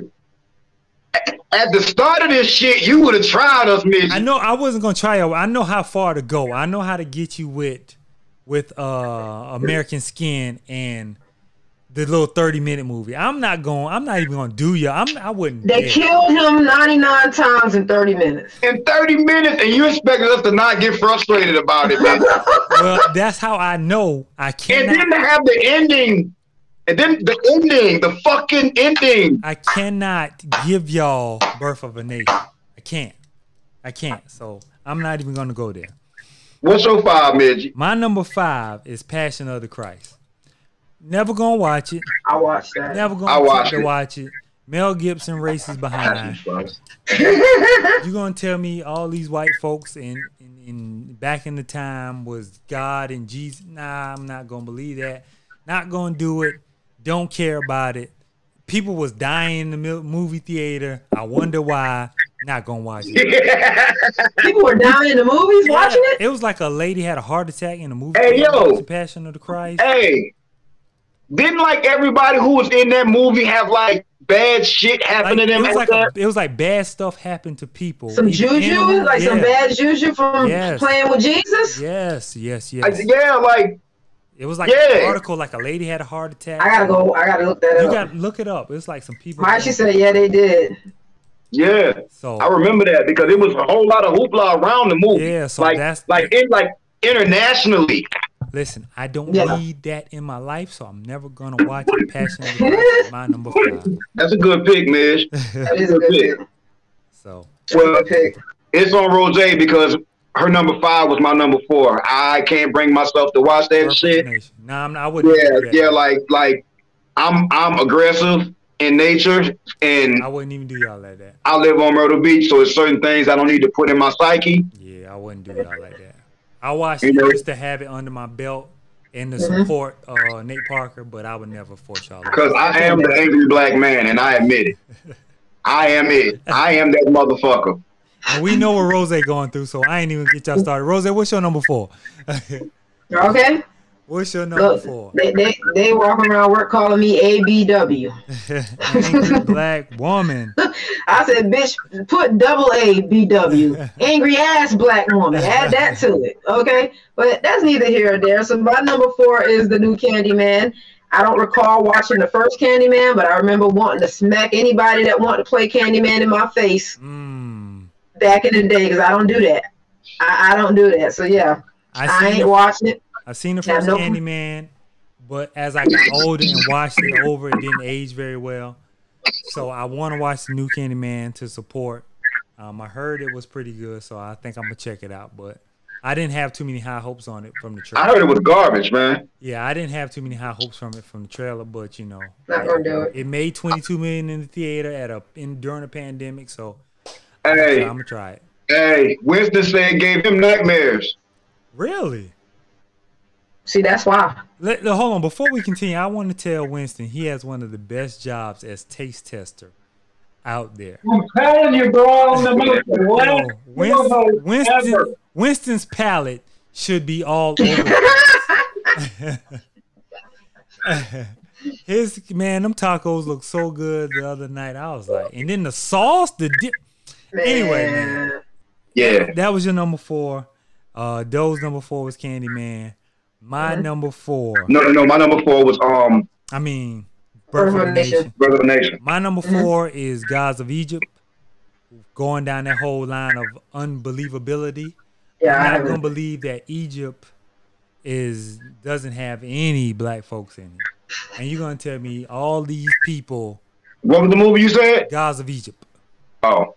at the start of this shit, you would have tried us, midget. I know I wasn't gonna try it. I know how far to go. I know how to get you with with uh American Skin and the little thirty minute movie. I'm not going. I'm not even gonna do you. I'm. I wouldn't. They dare. killed him 99 times in 30 minutes. In 30 minutes, and you expected us to not get frustrated about it, man. Well, that's how I know I can't. and then to have the ending, and then the ending, the fucking ending. I cannot give y'all Birth of a Nation. I can't. I can't. So I'm not even gonna go there. What's your five, midget? My number five is Passion of the Christ. Never gonna watch it. I watched that. Never gonna try watched to watch it. Mel Gibson races behind. You gonna tell me all these white folks in, in in back in the time was God and Jesus? Nah, I'm not gonna believe that. Not gonna do it. Don't care about it. People was dying in the movie theater. I wonder why. Not gonna watch it. People were dying in the movies watching it. It was like a lady had a heart attack in the movie. Hey, theater, yo. watching Passion of the Christ. hey, didn't like everybody who was in that movie have like bad shit happen Like, to it them was like a, it was like bad stuff happened to people. Some Either in juju, the- like some bad juju from Yes. playing with Jesus. Yes, yes, I- yes. yeah, like It was like Yeah. an article, like a lady had a heart attack. I gotta go. I gotta look that You up. You gotta look it up. It was like some people. Why she said, yeah, they did. yeah. so. I remember that because it was a whole lot of hoopla around the movie. Yeah, so like that's- like in like internationally. Listen, I don't Yeah. need that in my life, so I'm never gonna watch it. Passion of the Christ is my number five. That's a good pick, Mish. That is a good pick. So That's a. It's on Rose because her number five was my number four. I can't bring myself to watch that shit. Nation. Nah, I'm, I wouldn't. Yeah, do that. yeah, like like I'm I'm aggressive in nature and I wouldn't even do y'all like that. I live on Myrtle Beach, so it's certain things I don't need to put in my psyche. Yeah, I wouldn't do y'all like that. I watched You it just to have it under my belt and to Mhm. support uh, Nate Parker, but I would never force y'all. Because I am the angry black man and I admit it. I am it. I am that motherfucker. And we know what Rose is going through, so I ain't even get y'all started. Rose, what's your number four? Okay. What's your number Look, four? they, they they walking around work calling me ABW. Angry black woman. I said, bitch, put double A B W. Angry ass black woman. Add that to it. Okay. But that's neither here or there. So my number four is the new Candyman. I don't recall watching the first Candyman, but I remember wanting to smack anybody that wanted to play Candyman in my face Mm. back in the day because I don't do that. I, I don't do that. So yeah, I I, ain't watching it. I seen the first no- Candyman, but as I got older and watched it over, it didn't age very well. So I want to watch the new Candyman to support. Um, I heard it was pretty good, so I think I'm gonna check it out. But I didn't have too many high hopes on it from the trailer. I heard it was garbage, man. Yeah, I didn't have too many high hopes from it from the trailer, but you know, Not gonna do it. it made 22 million in the theater at a in during a pandemic, so Hey, I'm gonna try it. hey, Winston said it gave him nightmares. Really? See, that's why. Let, let- hold on. Before we continue, I want to tell Winston he has one of the best jobs as taste tester out there. I'm telling you, bro, I'm the most Yo, what? Winston, Winston, Winston's palate should be all over. His man, them tacos look so good the other night. I was like, and then the sauce, the dip. Anyway, man. Yeah. That was your number four. Uh, Doe's number four was Candyman. My number four. No, no, no. My number four was um I mean, Birth of a Nation. Brother of the Nation. My number four is Gods of Egypt. Going down that whole line of unbelievability. Yeah, I I'm not haven't. gonna believe that Egypt is doesn't have any black folks in it. And you're gonna tell me all these people, What was the movie you said? Gods of Egypt. Oh,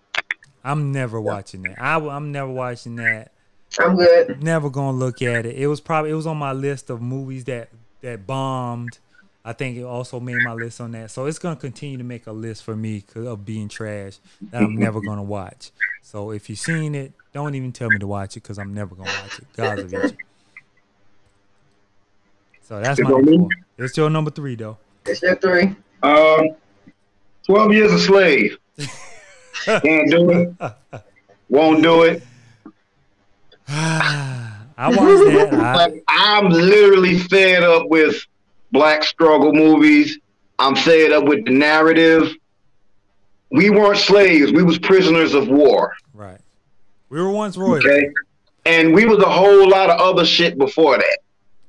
I'm never watching that. I, am never watching that. I'm good. Never gonna look at it. It was probably it was on my list of movies that that bombed. I think it also made my list on that. So it's gonna continue to make a list for me of being trash that I'm never gonna watch. So if you've seen it, don't even tell me to watch it because I'm never gonna watch it. Gods of Egypt. So that's my number four. It's your number three though. It's your three. um, twelve years a slave. Can't do it. Won't do it. I watched that. I, Like, I'm literally fed up with black struggle movies. I'm fed up with the narrative. We weren't slaves. We was prisoners of war. right. We were once royal. Okay. And we was a whole lot of other shit before that.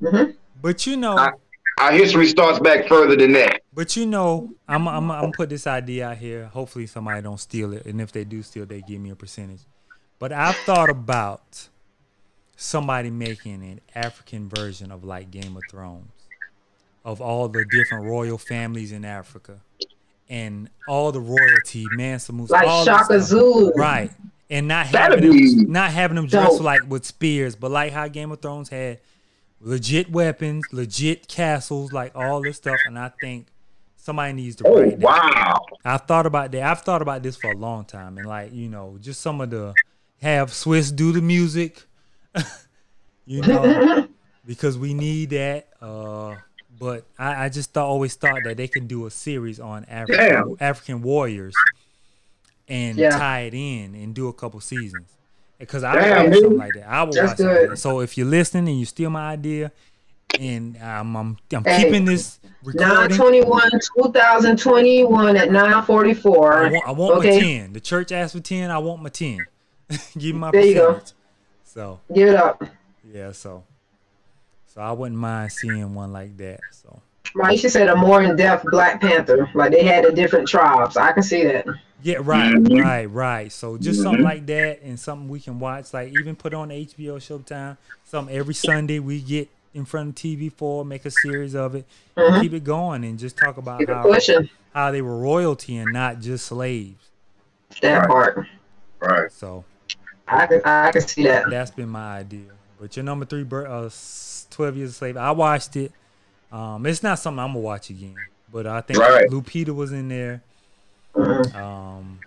hmm But you know, I- Our history starts back further than that. But you know, I'm I'm I'm gonna put this idea out here. Hopefully, somebody don't steal it, and if they do steal, they give me a percentage. But I've thought about somebody making an African version of like Game of Thrones, of all the different royal families in Africa, and all the royalty, Mansa Musa, Like all Shaka. Zulu. right? And not That'd having them, not having them dressed dope. like with spears, but like how Game of Thrones had legit weapons, legit castles, like all this stuff. And I think somebody needs to Oh write that. wow. I've thought about that. I've thought about this for a long time, and like you know, just some of the have Swizz do the music, you know, because we need that. Uh, but I, I just thought, always thought that they can do a series on African. African warriors and Yeah. tie it in and do a couple seasons. Because I Damn, would watch something like that. I will watch that. So if you're listening and you steal my idea, and um, I'm I'm Hey, keeping this recording. 921 2021 at I 944. want, I want okay. my 10. The church asked for 10. I want my 10. Give me my There you go. percentage. So, Give it up. yeah, so. So I wouldn't mind seeing one like that. So, Maisha said a more in depth Black Panther. Like they had the different tribes. I can see that. yeah, right, right, right. So just something like that and something we can watch. Like even put on HBO Showtime. Something every Sunday we get in front of TV for, make a series of it, Mhm. keep it going, and just talk about how, pushing. how they were royalty and not just slaves. That Right. part. Right. So I can I can see that. that's been my idea. But your number three, uh, Twelve Years a Slave. I watched it. Um, it's not something I'm gonna watch again. But I think Right. Lupita was in there. Mhm. Um,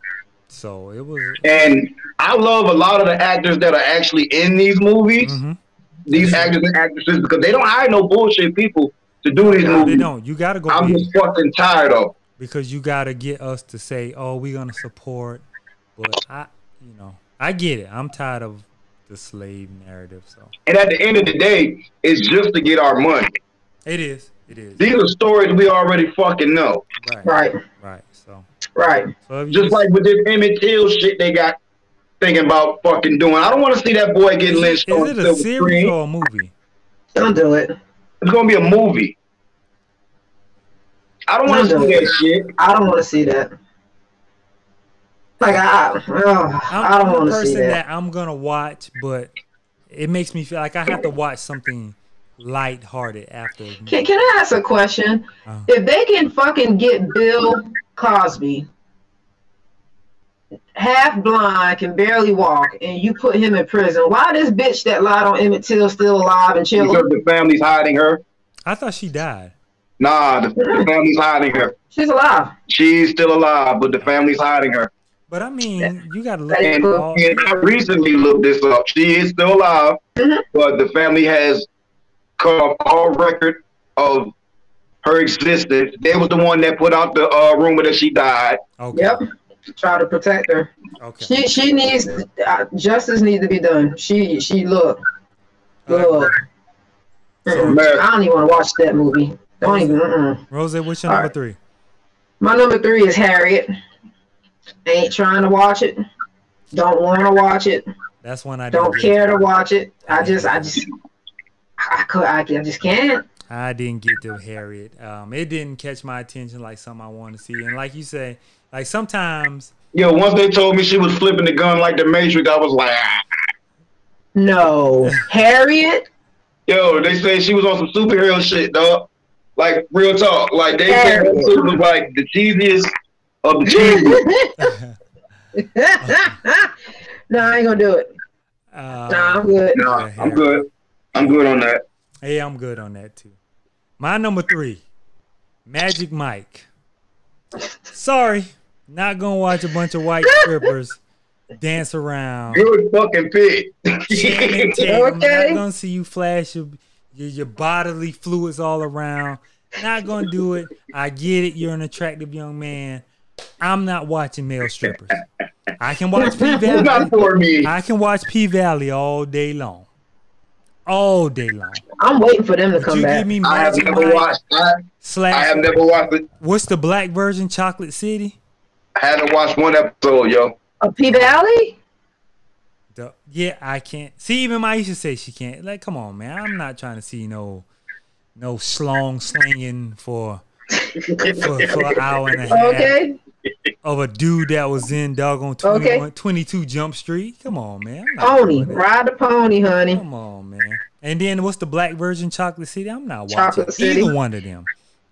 so it was. And I love a lot of the actors that are actually in these movies, mhm. these actors and actresses, because they don't hire no bullshit people to do these No, they movies. don't. You gotta go. I'm just fucking tired of. because you got to get us to say, "Oh, we're gonna support." But I, you know, I get it. I'm tired of the slave narrative. So And at the end of the day, it's just to get our money. it is. It is. These are stories we already fucking know. Right. Right. Right. So, Right. so if Just like with this Emmett Till shit they got thinking about fucking doing. I don't want to see that boy get is, lynched it- on is it a silver series screen. or a movie? Don't do it. It's gonna be a movie. I don't want to No, see no. that shit. I don't want to see that. Like I, oh, I'm, I don't I'm a want to see person that. that I'm gonna watch, but it makes me feel like I have to watch something lighthearted after. Can, can I ask a question? Uh. If they can fucking get Bill Cosby, half blind, can barely walk, and you put him in prison, why this bitch that lied on Emmett Till still alive and chilling? Because the family's hiding her. I thought she died. Nah, the, the family's hiding her. She's alive. She's still alive, but the family's hiding her. But I mean, you got to look That at And, all. and I recently looked this up. She is still alive, Mhm. but the family has cut off all record of her existence. They was the one that put out the uh, rumor that she died. Okay. Yep. Try to protect her. Okay. She she needs uh, justice needs to be done. She she look look. Mm-mm. I don't even want to watch that movie. Don't even. Mm-mm. Rose, what's your All number right. three? My number three is Harriet. Ain't trying to watch it. Don't want to watch it. That's one I Don't care to watch it. I just I just I could I, I just can't. I didn't get to Harriet. Um, it didn't catch my attention like something I want to see. And like you say, like sometimes Yo, once they told me she was flipping the gun like the Matrix, I was like, ah. No, Harriet. yo, they say she was on some superhero shit, dog. Like real talk. Like they said that was like the cheesiest of the cheesy. no, I ain't gonna do it. uh, Nah, I'm good. nah, I'm good. I'm good on that. Hey, I'm good on that too. My number three, Magic Mike. Sorry, not gonna watch a bunch of white strippers dance around. Good fucking pick. Channing Tatum. Okay. Not gonna see you flash your, your your bodily fluids all around. Not gonna do it. I get it. You're an attractive young man. I'm not watching male strippers. I can watch P Valley. not for me. I can watch P Valley all day long, all day long. I'm waiting for them to But come you back. give me I have never Mike watched. I, I have never watched it. What's the black version? Chocolate City. I haven't watched one episode, yo. A P Valley? Yeah, I can't. See, even my Maisha say she can't. Like, come on, man. I'm not trying to see no, no slong slinging for for, for an hour and a half Okay. Of a dude that was in doggone 21, Okay. 22 Jump Street. Come on, man. Pony. Ride the pony, honey. Come on, man. And then what's the black version? Chocolate City. I'm not watching Chocolate City. either one of them.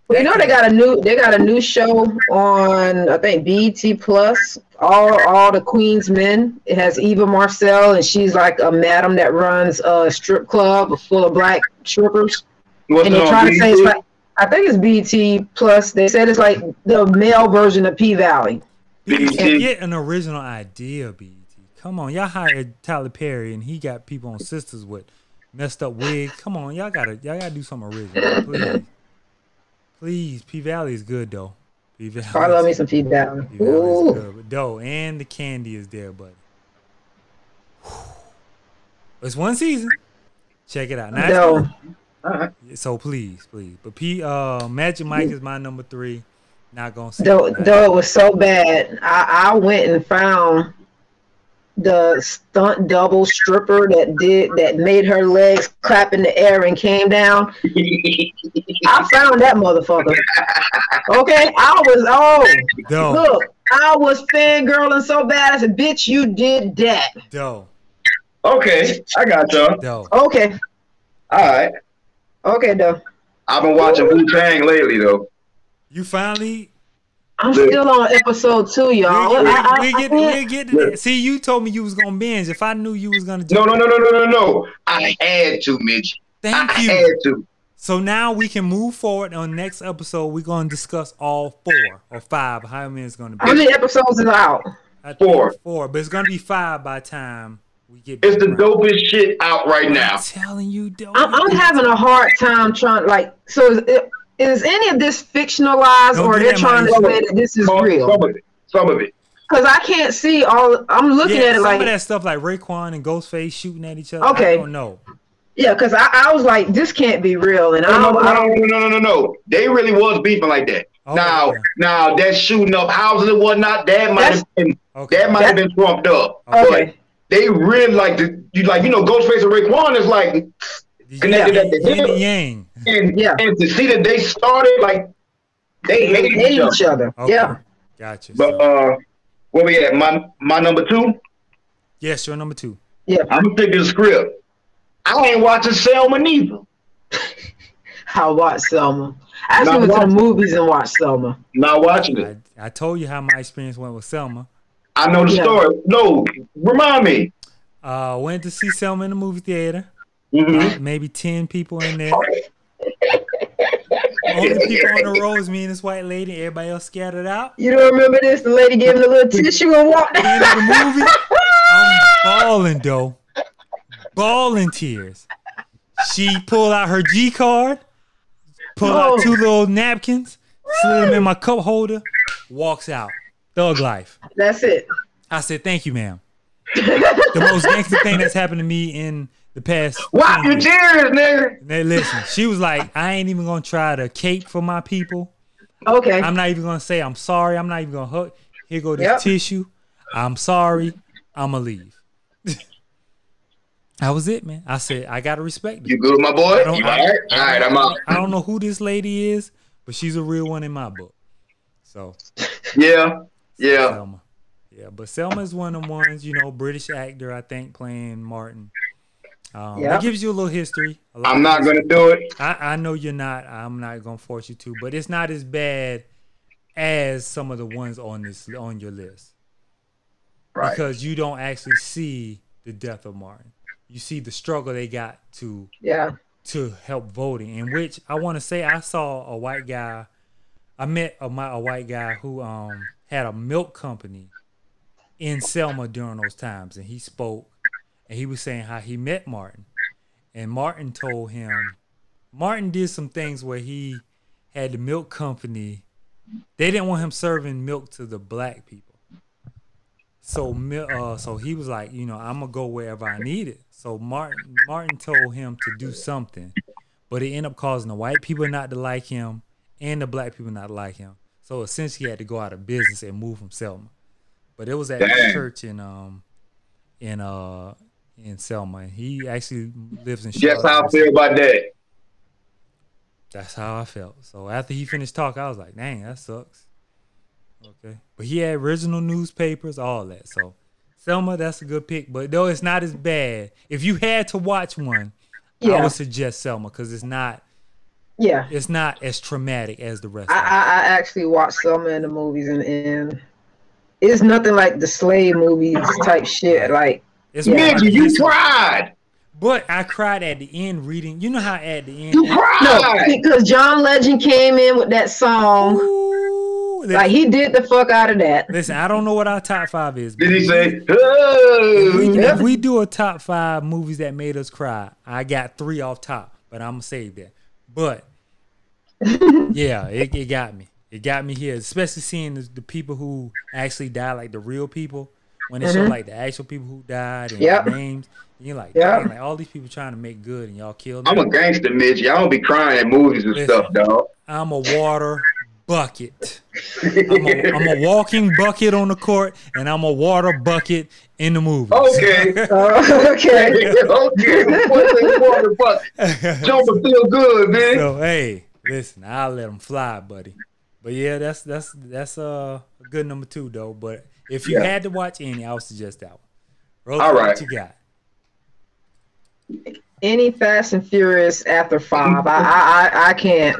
Well, you know they got a new they got a new show on I think BET Plus. All all the Queen's Men. It has Eva Marcille and she's like a madam that runs a strip club full of black strippers. What's and it they're trying to say it's BET? like I think it's BT Plus. They said it's like the male version of P Valley. BET, BET. get an original idea, BT. Come on, y'all hired Tyler Perry and he got people on sisters with messed up wigs. Come on, y'all gotta y'all gotta do something original, please. Please, P Valley is good though. P Valley. I love me some P Valley. P Valley Ooh. good, but dough and the candy is there, buddy. It's one season. Check it out. Now, it's No. so please, please. But P uh Magic Mike is my number three. Not gonna say Though, that. though it was so bad, I, I went and found the stunt double stripper that did that made her legs clap in the air and came down. I found that motherfucker. Okay, I was oh Dough, look, I was fangirling so bad. I said, "Bitch, you did that." dough, okay, I got y'all. dough. Okay, All right. Okay, though. I've been watching Wu Tang lately, though. You finally I'm Look. still on episode two, y'all. we, we, I- I- we I get can't- we get to that. See, you told me you was gonna binge. If I knew you was gonna No, no, no, no, no, no, no. I had to, Mitch. Thank I you. had to. So now we can move forward on next episode. We're gonna discuss all four or five. How many it's gonna be? How many episodes is out? Four. Four, but it's gonna be five by time we get. It's the back dopest shit out right now. I'm telling you, dope. I'm, I'm having a hard time trying like so is it, is any of this fictionalized, Don't or they're trying to say that this is Some, real? some of it. Some of it. Because I can't see all. I'm looking Yeah, at it some like some of that stuff like Raekwon and Ghostface shooting at each other. Okay. I don't know. yeah, because I, I was like, this can't be real, and I No, no, don't. I don't no, no, no, no, no. They really was beefing like that. Oh, now, okay. now that shooting up houses and whatnot, that might have been Okay. that might have been trumped up. Okay. But okay. They really like the you like you know Ghostface and Raekwon is like connected at the yin hip. and yang. and, Yeah. and to see that they started like they They hated hate each other. each other. Okay. Yeah. Gotcha. But So, uh, where we at? My my number two. yes, you're number two. Yeah. I'm gonna take the script. I ain't watching Selma neither. I watch Selma. I actually Not went to the movies and watched Selma. Not watching it. I, I told you how my experience went with Selma. I know the Yeah. story. No, remind me. Uh, went to see Selma in the movie theater. Mhm. Maybe ten people in there. Only people on the road was me and this white lady. Everybody else scattered out. You don't remember this? The lady gave him a little tissue and walked End out. of the movie. I'm bawling though, bawling tears. She pulled out her G card, pulled out Oh. two little napkins, slid them in my cup holder, walks out. Thug life. That's it. I said, "Thank you, ma'am." the most gangster thing that's happened to me in the past. Wipe 10 your years. nigga. Now listen, she was like, "I ain't even gonna try to cape for my people. Okay. I'm not even gonna say I'm sorry. I'm not even gonna hug. Here go this Yep. tissue. I'm sorry. I'ma leave." that was it, man. I said I gotta respect You it. good, my boy? I don't- all right? All right, I'm out. I don't know who this lady is, but she's a real one in my book. So Yeah, yeah. Selma. Yeah, but Selma is one of the ones, you know, British actor, I think, playing Martin. Um, Yep. It gives you a little history. a lot I'm not gonna do it. I, I know you're not. I'm not gonna force you to, but it's not as bad as some of the ones on this on your list Right. because you don't actually see the death of Martin. You see the struggle they got to yeah. to help voting, in which I want to say I saw a white guy. I met a, my, a white guy who um had a milk company in Selma during those times, and he spoke, and he was saying how he met Martin, and Martin told him, Martin did some things where he had the milk company. They didn't want him serving milk to the black people. So, uh, so he was like, you know, I'm gonna go wherever I need it. So Martin, Martin told him to do something, but it ended up causing the white people not to like him and the black people not to like him. So essentially, he had to go out of business and move from Selma. But it was at the Dang. church in um in uh in Selma. He actually lives in. Guess how I feel about that. That's how I felt. So after he finished talk, I was like, dang, that sucks. Okay. But he had original newspapers, all that. So Selma, that's a good pick. But though it's not as bad, if you had to watch one, I would suggest Selma because it's not Yeah. it's not as traumatic as the rest I, of I. I actually watched Selma in the movies and, and it's nothing like the slave movies type shit. Like It's Yeah. more Nigga, you cried. But I cried at the end reading. You know how at the end You cried no, because John Legend came in with that song. Ooh, listen, Like he did the fuck out of that. listen, I don't know what our top five is. Did he but say? If we, Oh. if we do a top five movies that made us cry, I got three off top, but I'm gonna save that. But yeah, it, it got me. It got me here, especially seeing the, the people who actually died, like the real people. When they show Mhm. like the actual people who died and Yep. names, and you're like, Yep. dang, like all these people trying to make good, and y'all killed I'm a gangster, Mitch. Y'all don't be crying at movies and Listen. stuff, dog. I'm a water bucket. I'm a, I'm a walking bucket on the court, and I'm a water bucket in the movie. Okay. Uh, okay. okay. What's in water bucket? Jump and feel good, man. so hey, listen, I'll let them fly, buddy. But yeah, that's that's that's uh, a good number two though. But if you Yeah. had to watch any, I would suggest that one. Rose, All what you got? Any Fast and Furious after five, I, I, I, I can't.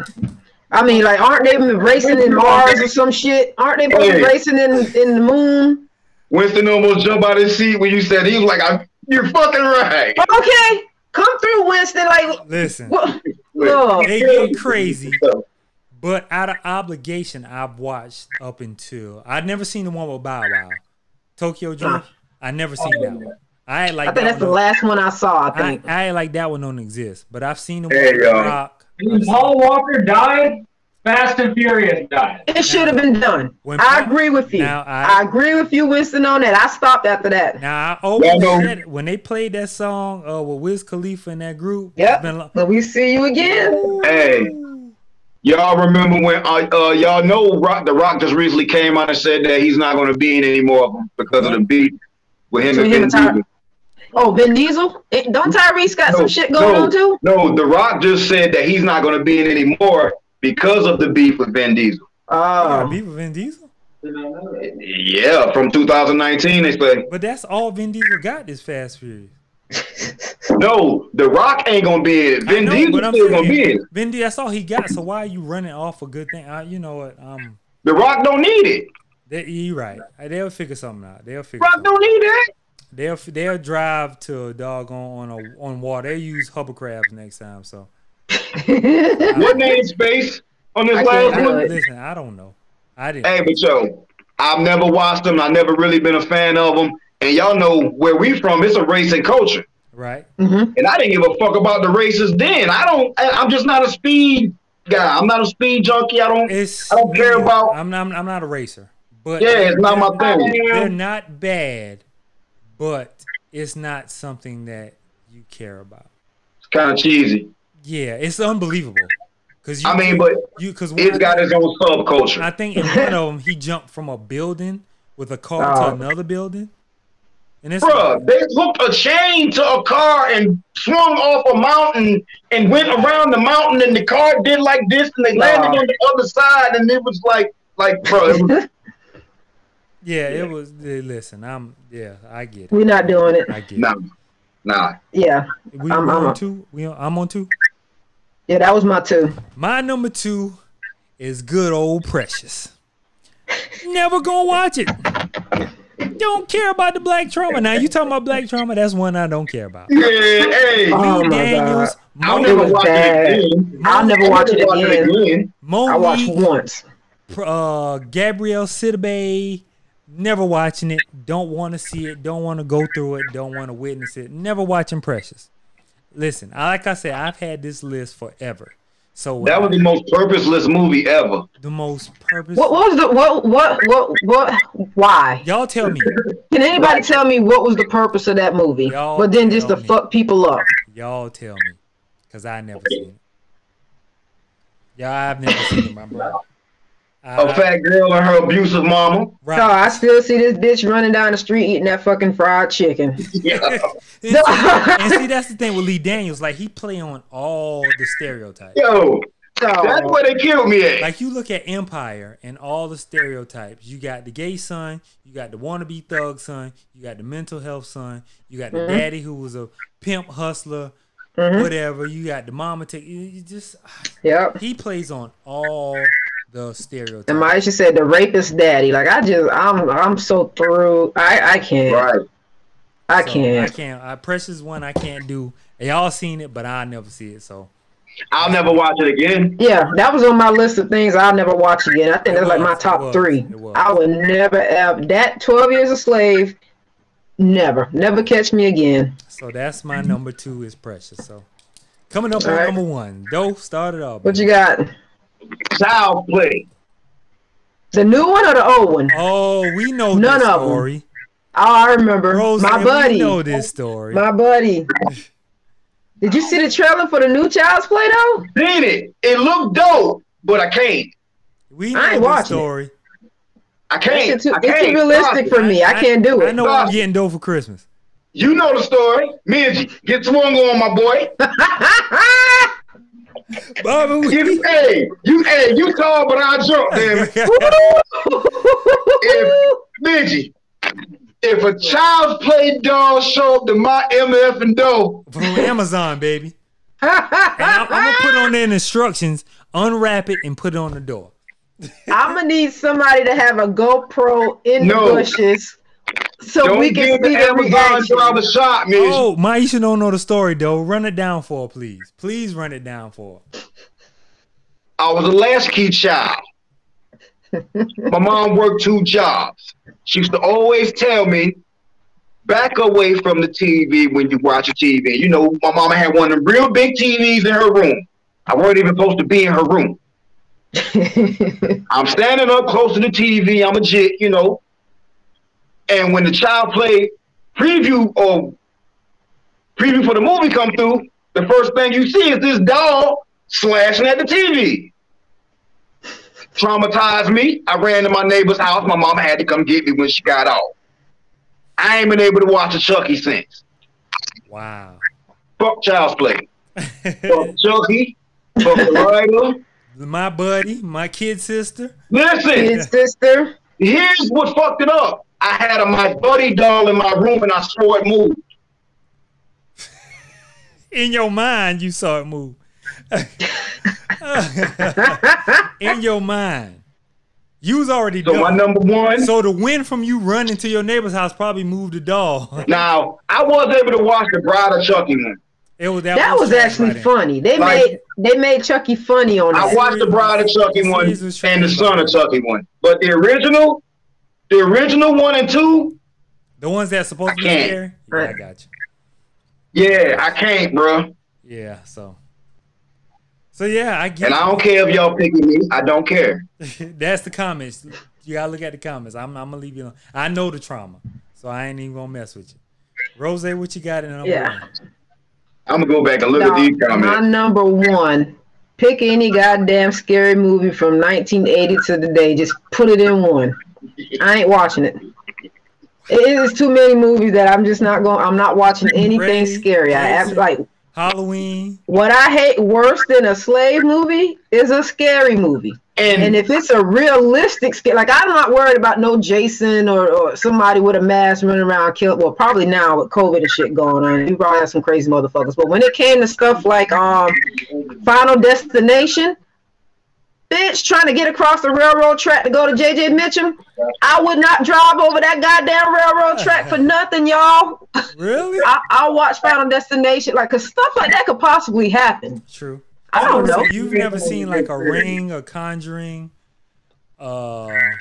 I mean, like, aren't they racing in Mars or some shit? Aren't they both Hey. racing in in the moon? Winston almost jumped out of his seat when you said he was like, I, "You're fucking right." Okay, come through, Winston. Like, Listen, what? Look, they get crazy, but out of obligation, I've watched up until I'd never seen the one with Bow Wow, Tokyo Drift. I never seen that one. I had like I think that that's the one. last one I saw. I I, think. I ain't like that one don't exist, but I've seen the one Hey, with. Rock. When Paul Walker died, Fast and Furious died. It should have been done. When I Paul- agree with you. I- I, agree with you, Winston, on that. I stopped after that. Now I always Yeah, said it, when they played that song uh, with Wiz Khalifa in that group. it's Yep. been lo- But we see you again. Hey, y'all remember when uh, uh y'all know Rock the Rock just recently came out and said that he's not going to be in any more of them because of the beef with him So and him Vin and Ty- Diesel. Oh, Vin Diesel? Eh, Don't Tyrese got some shit going no, on too? No, The Rock just said that he's not going to be in anymore because of the beef with Vin Diesel. Yeah, Oh. beef with Vin Diesel. Yeah, from 2019 they say. But that's all Vin Diesel got is Fast Furious. No, The Rock ain't going to be in it. Vin know, Diesel but I'm still going to be it. Vin Diesel, that's all he got. So why are you running off a good thing? Uh, you know what? Um, The Rock don't need it. they, you right. They'll figure something out. They'll figure. Rock Something. don't need that. They'll they'll drive to a doggone on a on water. They use hovercrafts next time. So What name space on this I last can't I, do one? it. listen, I don't know. I didn't. Hey, but yo, I've never watched them. I've never really been a fan of them. And y'all know where we from. It's a racing culture, Right? Mhm. and I didn't give a fuck about the races then. I don't. I, I'm just not a speed guy. I'm not a speed junkie. I don't. It's I don't care about- I'm not. I'm not a racer. But Yeah, it's not my thing. They're not bad, but it's not something that you care about. It's kind of cheesy. Yeah, it's unbelievable. Cause you, I mean, but you because it's got his own subculture. I think in one of them he jumped from a building with a car to another building, and it's Bruh, they hooked a chain to a car and swung off a mountain and went around the mountain, and the car did like this, and they landed on the other side, and it was like, like, bro, yeah, it was. Listen, I'm yeah, I get it. We're not doing it. I get nah, nah. Yeah. We, I'm- we I'm on a- two. We on, I'm on two. Yeah, that was my two. My number two is good old Precious. Never gonna watch it. Don't care about the black trauma. Now you talking about black trauma? That's one I don't care about. Yeah, hey, Oh Lee my Daniels, I'll Mo- It never was watch bad. it again. I'll never watch it I'll never again. I watched once. uh, Gabrielle Sidibe. Never watching it. Don't want to see it. Don't want to go through it. Don't want to witness it. Never watching Precious. Listen, like I said, I've had this list forever. So when That was the most purposeless movie ever. the most purpose. What, what was the what what what what why? Y'all tell me. Can anybody tell me what was the purpose of that movie? Y'all but then just to me. fuck people up. Y'all tell me, cause I never seen it. Y'all, I've never seen it, my brother. I- A fat girl and her abusive mama. right. Oh, I still see this bitch running down the street eating that fucking fried chicken. Yeah. and, see, and see, that's the thing with Lee Daniels. Like he play on all the stereotypes. Yo, that's Oh, where they killed me at. Like you look at Empire and all the stereotypes. You got the gay son, you got the wannabe thug son, you got the mental health son, you got the Mhm. daddy who was a pimp hustler, Mhm. whatever. You got the mama. Take you you just yep. he plays on all the stereotypes. And Maisha said the rapist daddy. Like I just I'm I'm so through. I I can't. right. I So, can't. I can't. I precious one. I can't do. Y'all seen it, but I never see it. So I'll never watch it again. Yeah, that was on my list of things I'll never watch again. I think that's like my was, it top was, three. it was. I would never ever that Twelve Years a Slave. Never, never catch me again. so that's my number two is precious. So coming up on All right. number one, Doe started off. What you got? Child play. The new one or the old one? Oh, we know None this of 'em. story. Oh, I remember. Roseanne, my we buddy. know this story. My buddy. Did you see the trailer for the new Child's Play though? Did it. It looked dope, but I can't. we I know ain't this watching it. story. I can't. It's too, I it's can't. too realistic Stop for me. I, can't do it. I know Stop. I'm getting dope for Christmas. You know the story. Midge, get swung on, my boy. Bobby, we- You, hey, you, hey, you tall, but I jump, damn it. If, Midge, if a child's play doll show up to my MF and dough, from Amazon, baby. And I'm, I'm gonna put on their instructions, unwrap it, and put it on the door. I'm gonna need somebody to have a GoPro in No. the bushes so don't we can give see the the Amazon reaction. driver shot, Midge. Oh, Maisha don't know the story though. Run it down for her, please. Please run it down for her. I was a latchkey child. My mom worked two jobs. She used to always tell me, back away from the TV when you watch a TV. You know, my mama had one of them real big TVs in her room. I wasn't even supposed to be in her room. I'm standing up close to the TV. I'm a jit, you know. And when the child play preview or preview for the movie come through, the first thing you see is this doll slashing at the TV. Traumatized me. I ran to my neighbor's house. My mama had to come get me when she got off. I ain't been able to watch a Chucky since. Wow. Fuck Child's Play. Fuck Chucky. Fuck Rider. My buddy, my kid sister. Listen, His sister. here's what fucked it up. I had a my buddy doll in my room and I saw it move. In your mind, you saw it move. In your mind. You was already So my number one. So the wind from you running to your neighbor's house probably moved the doll. now I was able to watch the Bride of Chucky one. It was that, That was trash actually right funny. They Like- made they made Chucky funny on I that. watched the Bride of Chucky one and the. Son of Chucky one, but the original, the original one and two, The ones that's supposed to be I can't. scary. Yeah, I got you. yeah, I can't, bro. Yeah, so. So yeah, I get And I don't care if y'all picking me. I don't care. That's the comments. You gotta look at the comments. I'm, I'm gonna leave you alone. I know the trauma, so I ain't even gonna mess with you. Rose, what you got in number Yeah. one? I'm gonna go back and look at Dog, these my comments. number one. Pick any goddamn scary movie from 1980 to today. Just put it in one. I ain't watching it. It is too many movies that I'm just not going. I'm not watching anything Ready, scary. I have like Halloween. what I hate worse than a slave movie is a scary movie. And, And if it's a realistic scare, like I'm not worried about no Jason or, or somebody with a mask running around killing. Well, probably now with COVID and shit going on, you probably have some crazy motherfuckers. But when it came to stuff like um, Final Destination, bitch, trying to get across the railroad track to go to JJ Mitchum, I would not drive over that goddamn railroad track for nothing, y'all. Really? I, I'll watch Final Destination, like, cause stuff like that could possibly happen. True. I don't know. You've never seen like a ring, a conjuring. Uh, I,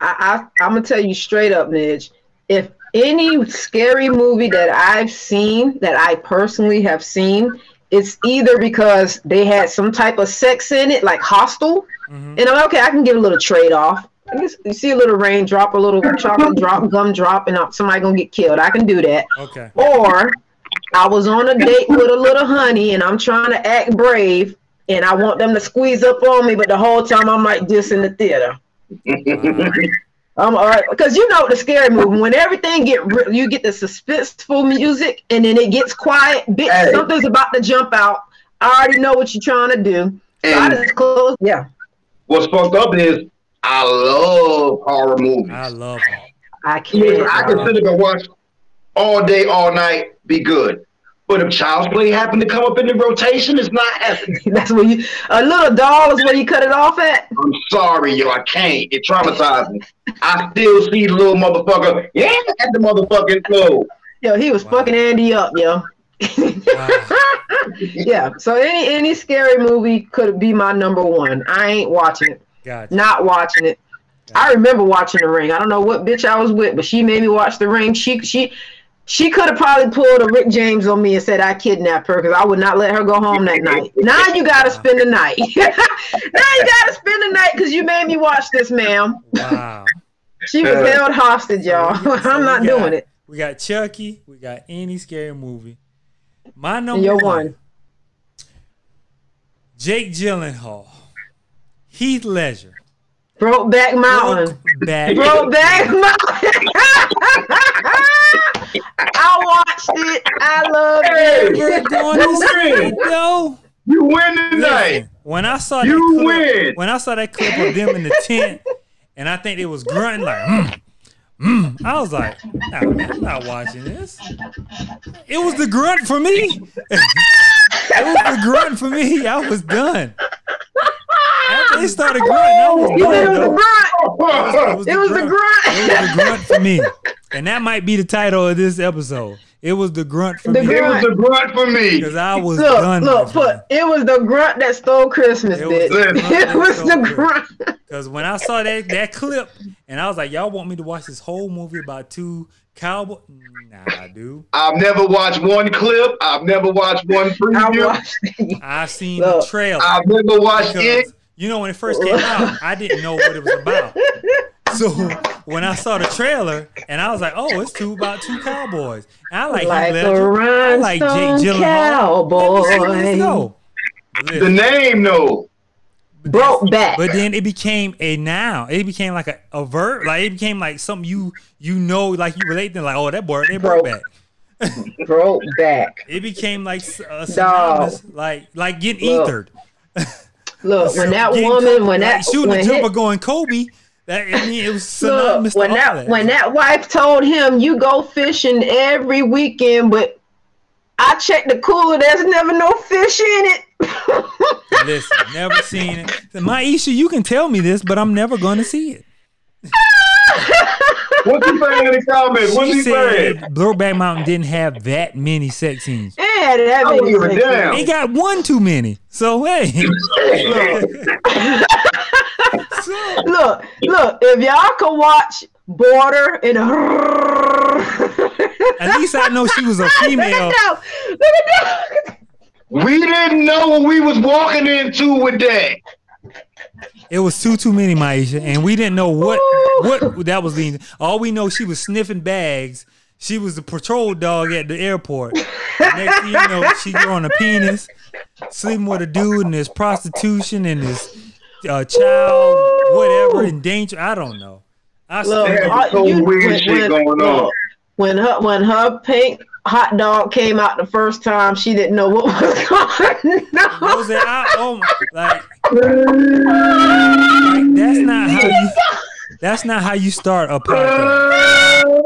I I'm gonna tell you straight up, Midge. If any scary movie that I've seen that I personally have seen, it's either because they had some type of sex in it, like Hostel, mhm. and I'm like, okay, I can give a little trade off. I guess you see a little rain raindrop, a little chocolate drop, gum drop, and uh, somebody gonna get killed. I can do that. Okay. Or I was on a date with a little honey and I'm trying to act brave and I want them to squeeze up on me, but the whole time I'm like this in the theater. I'm all right because you know the scary movie when everything get re- you get the suspenseful music and then it gets quiet. Bitch, Hey. something's about to jump out. I already know what you're trying to do. So I and just close. Yeah, what's fucked up is I love horror movies. I love them. I can't. I can sit and watch all day, all night, be good. But if Child's Play happen to come up in the rotation, it's not happening. That's where you a little doll is where you cut it off at. I'm sorry, yo, I can't. It traumatized me. I still see the little motherfucker, yeah, at the motherfucking club. Yo, he was Wow. fucking Andy up, yo. Wow. yeah. So any any scary movie could be my number one. I ain't watching it. Gotcha. Not watching it. I remember watching The Ring. I don't know what bitch I was with, but she made me watch The Ring. She she she could have probably pulled a Rick James on me and said I kidnapped her because I would not let her go home that night. Now you gotta spend the night. now you gotta spend the night because you made me watch this, ma'am. Wow. She was Uh, held hostage, y'all. So I'm not got- doing it. We got Chucky. We got any scary movie. My number your one, one. Jake Gyllenhaal, Heath Ledger, Brokeback Mountain. Back. Brokeback Mountain. I watched it. I loved Hey, it. We're doing You this win. shit. You win tonight. Listen, when I saw You that clip, win. when I saw that clip of them in the tent, and I think it was grunting like, mm, mm, I was like, nah, man, I'm not watching this. It was the grunt for me. it was the grunt for me. I was done. After they started grunting, I was You said it was a though. grunt. It was It was the It grunt. It was the grunt for me. And that might be the title of this episode. It was the grunt for The me It was grunt. a grunt for me. because I was Look, done. look, put it was the grunt that stole Christmas, It was bitch. the grunt It was the grunt. Because when I saw that that clip, and I was like, y'all want me to watch this whole movie about two cowboy? Nah, dude. I've never watched one clip. I've never watched one I preview. watched it. I seen Look. the trailer. I've never watched it. you know when it first came out, I didn't know what it was about. So when I saw the trailer, and I was like, "Oh, it's two about two cowboys." And I like, Like Heath a Ledger. I like Jake rhinestone Gyllenhaal. Let me see this cowboy. The Listen, name, no. Broke back. But then it became a noun. It became like a, a verb. Like it became like something you you know, like you relate to. Like, oh, that boy, they broke Broke. back. Broke back. It became like a Dog. Uh, synonymous, like like getting Look, ethered. Look, when that woman, Kobe, when like that shooting when, a jumper going Kobe. That I mean, it was look, synonymous when all that that. when that wife told him, "You go fishing every weekend," but I checked the cooler. There's never no fish in it. Listen, never seen it. Maisha, you can tell me this, but I'm never going to see it. What's he saying in the comments? What's She he said saying? Brokeback Mountain didn't have that many sex scenes. yeah, that I don't many give a sex damn. It got one too many. So hey, so, Look, look, if y'all could watch Border and at least I know she was a female. Look at that. Look at that. We didn't know what we was walking into with that. It was too too many, Maisha, and we didn't know what what that was leading. All we know, she was sniffing bags. She was the patrol dog at the airport. Next thing you know, she growing a penis, sleeping with a dude, and there's prostitution and this uh, child, whatever, in danger. I don't know. I Look, They still- had all- some you- weird when- shit when- going on. When her when her pink hot dog came out the first time, she didn't know what was going what on. was it? I, oh, my- like, like that's not how you. That's not how you start a podcast.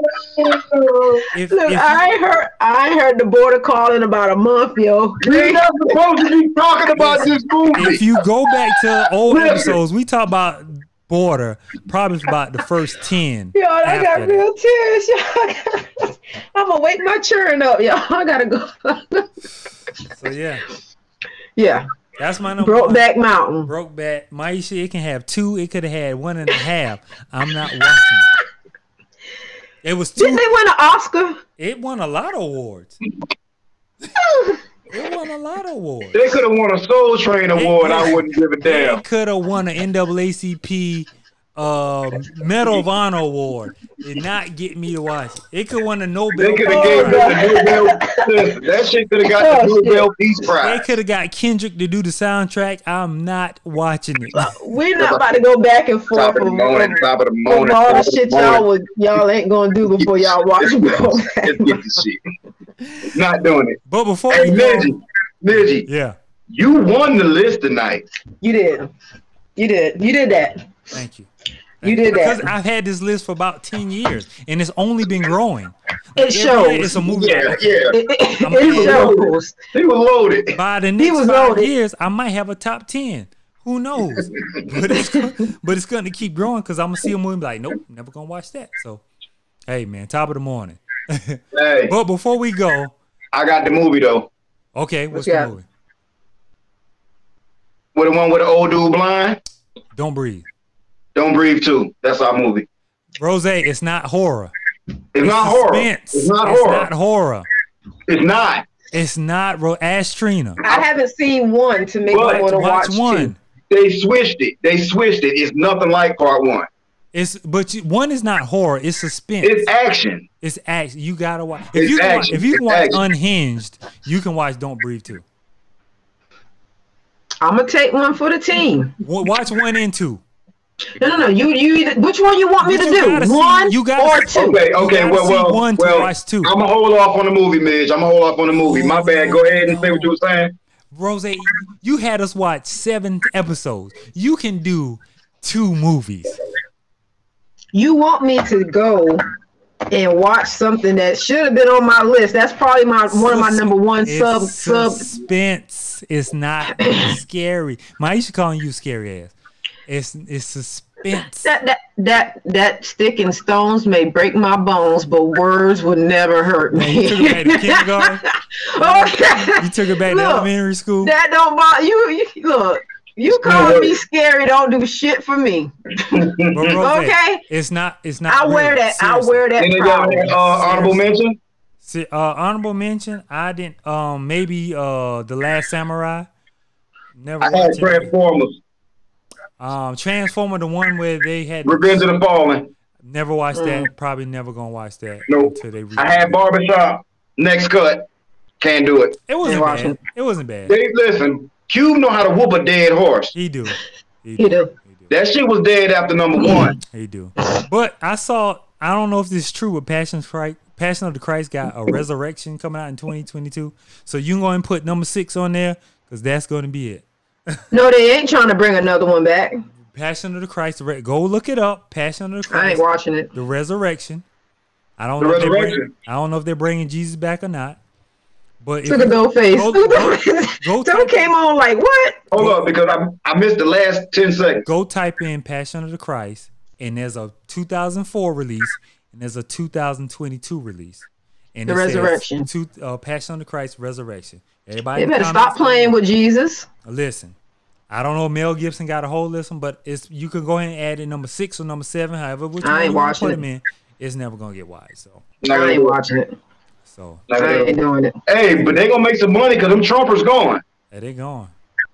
If, Look, if, I ain't heard I heard the border calling about a month, yo. We're not supposed to be talking about this movie. if you go back to old episodes, we talk about border probably for about the first ten. Yo, I got that. real tears. Yo. I'm gonna wake my churn up, yo. I gotta go. So yeah, yeah, that's my number. one. Brokeback Mountain. Broke back. Maisha, it can have two. It could have had one and a half. I'm not watching. it. Was Didn't they win an Oscar? It won a lot of awards. It won a lot of awards. they could have won a Soul Train award. I wouldn't give a damn. They could have won an NAACP uh, Medal of Honor award. Did not get me to watch it. It could have won a Nobel. They could have Peace gave Prize. the Nobel. That shit could have got the Oh. Nobel Peace Prize. They could have got Kendrick to do the soundtrack. I'm not watching it. We're not about to go back and forth Top of the morning, top of the morning. all the shit y'all would y'all ain't gonna do before y'all watch Let's get the shit. Not doing it. But before Hey, we go, Midgie, Midgie, yeah, you won the list tonight. You did. You did. You did that. thank you. You did Because that. I've had this list for about ten years, and it's only been growing. It Every year It's a movie. Yeah, like, yeah. It, it, I'm it saying- shows. He was loaded. By the next was five loaded. years, I might have a top ten. Who knows? but it's but it's going to keep growing because I'm gonna see a movie and be like, nope, never gonna watch that. So, hey man, top of the morning. Hey, But before we go, I got the movie though. okay, what's What the movie? With the one with the old dude blind. Don't breathe. Don't breathe too. That's our movie. Rose, it's not horror. It's, not horror. It's not It's horror. not horror. It's not. It's not. Ro- Ask Trina. I haven't seen one to make But me want to Watch watch, one. two. They switched it. They switched it. It's nothing like part one. It's but you, one is not horror. It's suspense. It's action. It's action. You gotta watch. If It's you can watch, if you can watch action. Unhinged, you can watch Don't Breathe too. I'm gonna take one for the team. Watch one and two. No, no, no. You, you. Either, which one you want me But to do? see- one you gotta or two? Okay, okay. gotta Well, see well, one to well. watch two. I'm gonna hold off on the movie, Midge. I'm gonna hold off on the movie. My bad. Go ahead and say what you were saying. Rose, you had us watch seven episodes. You can do two movies. You want me to go and watch something that should have been on my list? That's probably my one of my number one It's sub sub. suspense. It's not scary. Maisha calling you scary ass. It's it's suspense. That that that that stick and stones may break my bones, but words would never hurt Man, you me. took it back to kindergarten. okay. You took it back to elementary school. That don't bother you. you look, you calling me scary don't do shit for me. But Rose, Okay. It's not. It's not. I wear real. that. I Seriously. wear that And they got proud. uh, honorable mention. Se- uh, honorable mention. I didn't. Um, maybe uh, the Last Samurai. Never I had watched it. Transformers, Um, Transformer, the one where they had. Revenge of the Fallen. Never watched that. Probably never gonna watch that Nope. until they. I had Barbershop. Next cut. Can't do it. It wasn't Ain't bad. watching. It wasn't bad. They listen. Cube know how to whoop a dead horse. He do. He He do. do. He do. That shit was dead after number one. He do. But I saw. I don't know if this is true, but Passion Christ, Passion of the Christ got a resurrection coming out in 2022. So you can go and put number six on there because that's going to be it. No, they ain't trying to bring another one back. Passion of the Christ. the re- Go look it up. Passion of the I ain't watching it. The resurrection. I don't The know. If bring, resurrection. I don't know if they're bringing Jesus back or not. But if Look at you- those face. Go- Look go- face. go type- came on like what? Hold up, because I, I missed the last 10 seconds. go type in Passion of the Christ, and there's a 2004 release, and there's a 2022 release. And The it says Resurrection. two, uh, Passion of the Christ, Resurrection. Everybody, They in the better comments- stop playing with Jesus. Listen, I don't know if Mel Gibson got a hold of this but it's you can go ahead and add in number six or number seven, however which I ain't watching put it. them in. It's never gonna get wide. So, I ain't watching it. So Not gonna I ain't doing it. Hey, but they gonna make some money because them Trumpers going. there they going.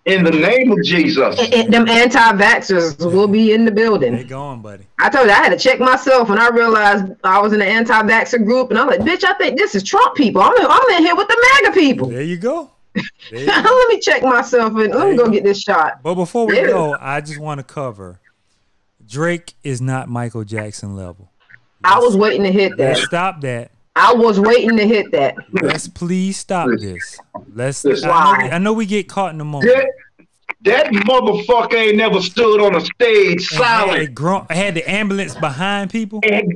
In the name of Jesus. And- and them anti-vaxxers will be in the building. They building. going, buddy. I told you I had to check myself when I realized I was in the anti-vaxxer group, and I'm like, bitch, I think this is Trump people. I'm in, I'm in here with the MAGA people. There you go. There you go. let me check myself and let me go get this shot. But before we Yeah. go, I just want to cover Drake is not Michael Jackson level. I was waiting to hit that. stop that. I was waiting to hit that. Let's please stop this. Let's. Listen. I know, we, I know we get caught in the moment. That, that motherfucker ain't never stood on a stage And had, silent. gro- had the ambulance behind people. And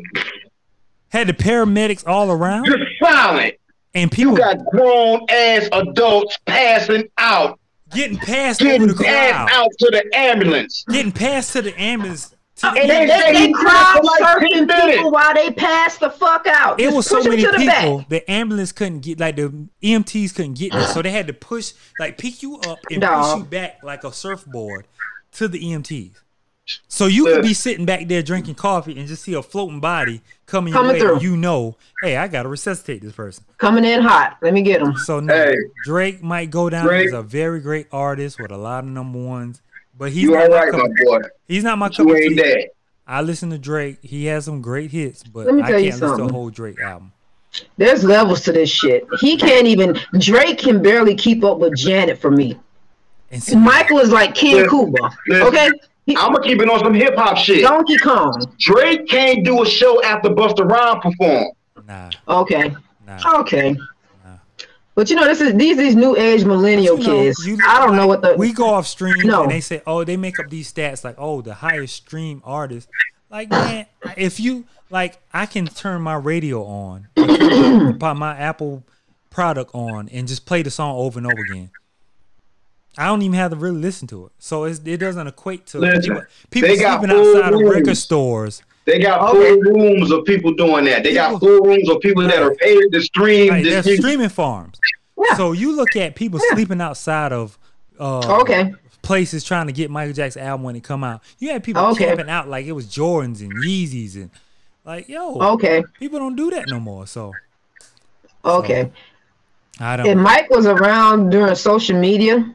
Had the paramedics all around, You're silent. and people You got grown ass adults passing out, getting passed over the crowd, passed out to the ambulance. getting passed to the ambulance. To the And They, they- they, they crowd did like 10 surfing minutes. people while they pass the fuck out. It Just was so push 'em many to the people. back. The ambulance couldn't get like the EMTs couldn't get there, so they had to push, like, pick you up and push you back like a surfboard to the EMTs. So you could be sitting back there drinking coffee and just see a floating body coming, your way. through. You know, hey, I gotta resuscitate this person. Coming in hot. Let me get him. So no, Hey. Drake might go down Drake. as a very great artist with a lot of number ones, but he's You not all my right, cup my boy. he's not my cup of tea. that. I listen to Drake. He has some great hits, but Let me I can't you listen to a something. whole Drake album. There's levels to this shit. He can't even. Drake can barely keep up with Janet for me. And see, Michael is like King Listen, Kuba. listen. Okay, he, I'm gonna keep it on some hip hop shit. Donkey Kong. Drake can't do a show after Busta Rhymes perform. nah, Okay, nah. okay. But you know, this is these these new age millennial You know, kids. you look I don't know what the we go off stream No. and they say, oh, they make up these stats like, oh, the highest stream artist. Like, man, if you like, I can turn my radio on, put my Apple product on, and just play the song over and over again. I don't even have to really listen to it, so it's, it doesn't equate to Listen, people. People sleeping full outside of record stores. They got Okay. full rooms of people doing that. They got full rooms of people that are paid to stream Like, this there's music. streaming farms. Yeah. So you look at people sleeping outside of uh, Okay. places trying to get Michael Jackson's album when it come out. You had people Okay. camping out like it was Jordans and Yeezys and like yo, Okay, people don't do that no more. So okay. I don't. If Mike was around during social media,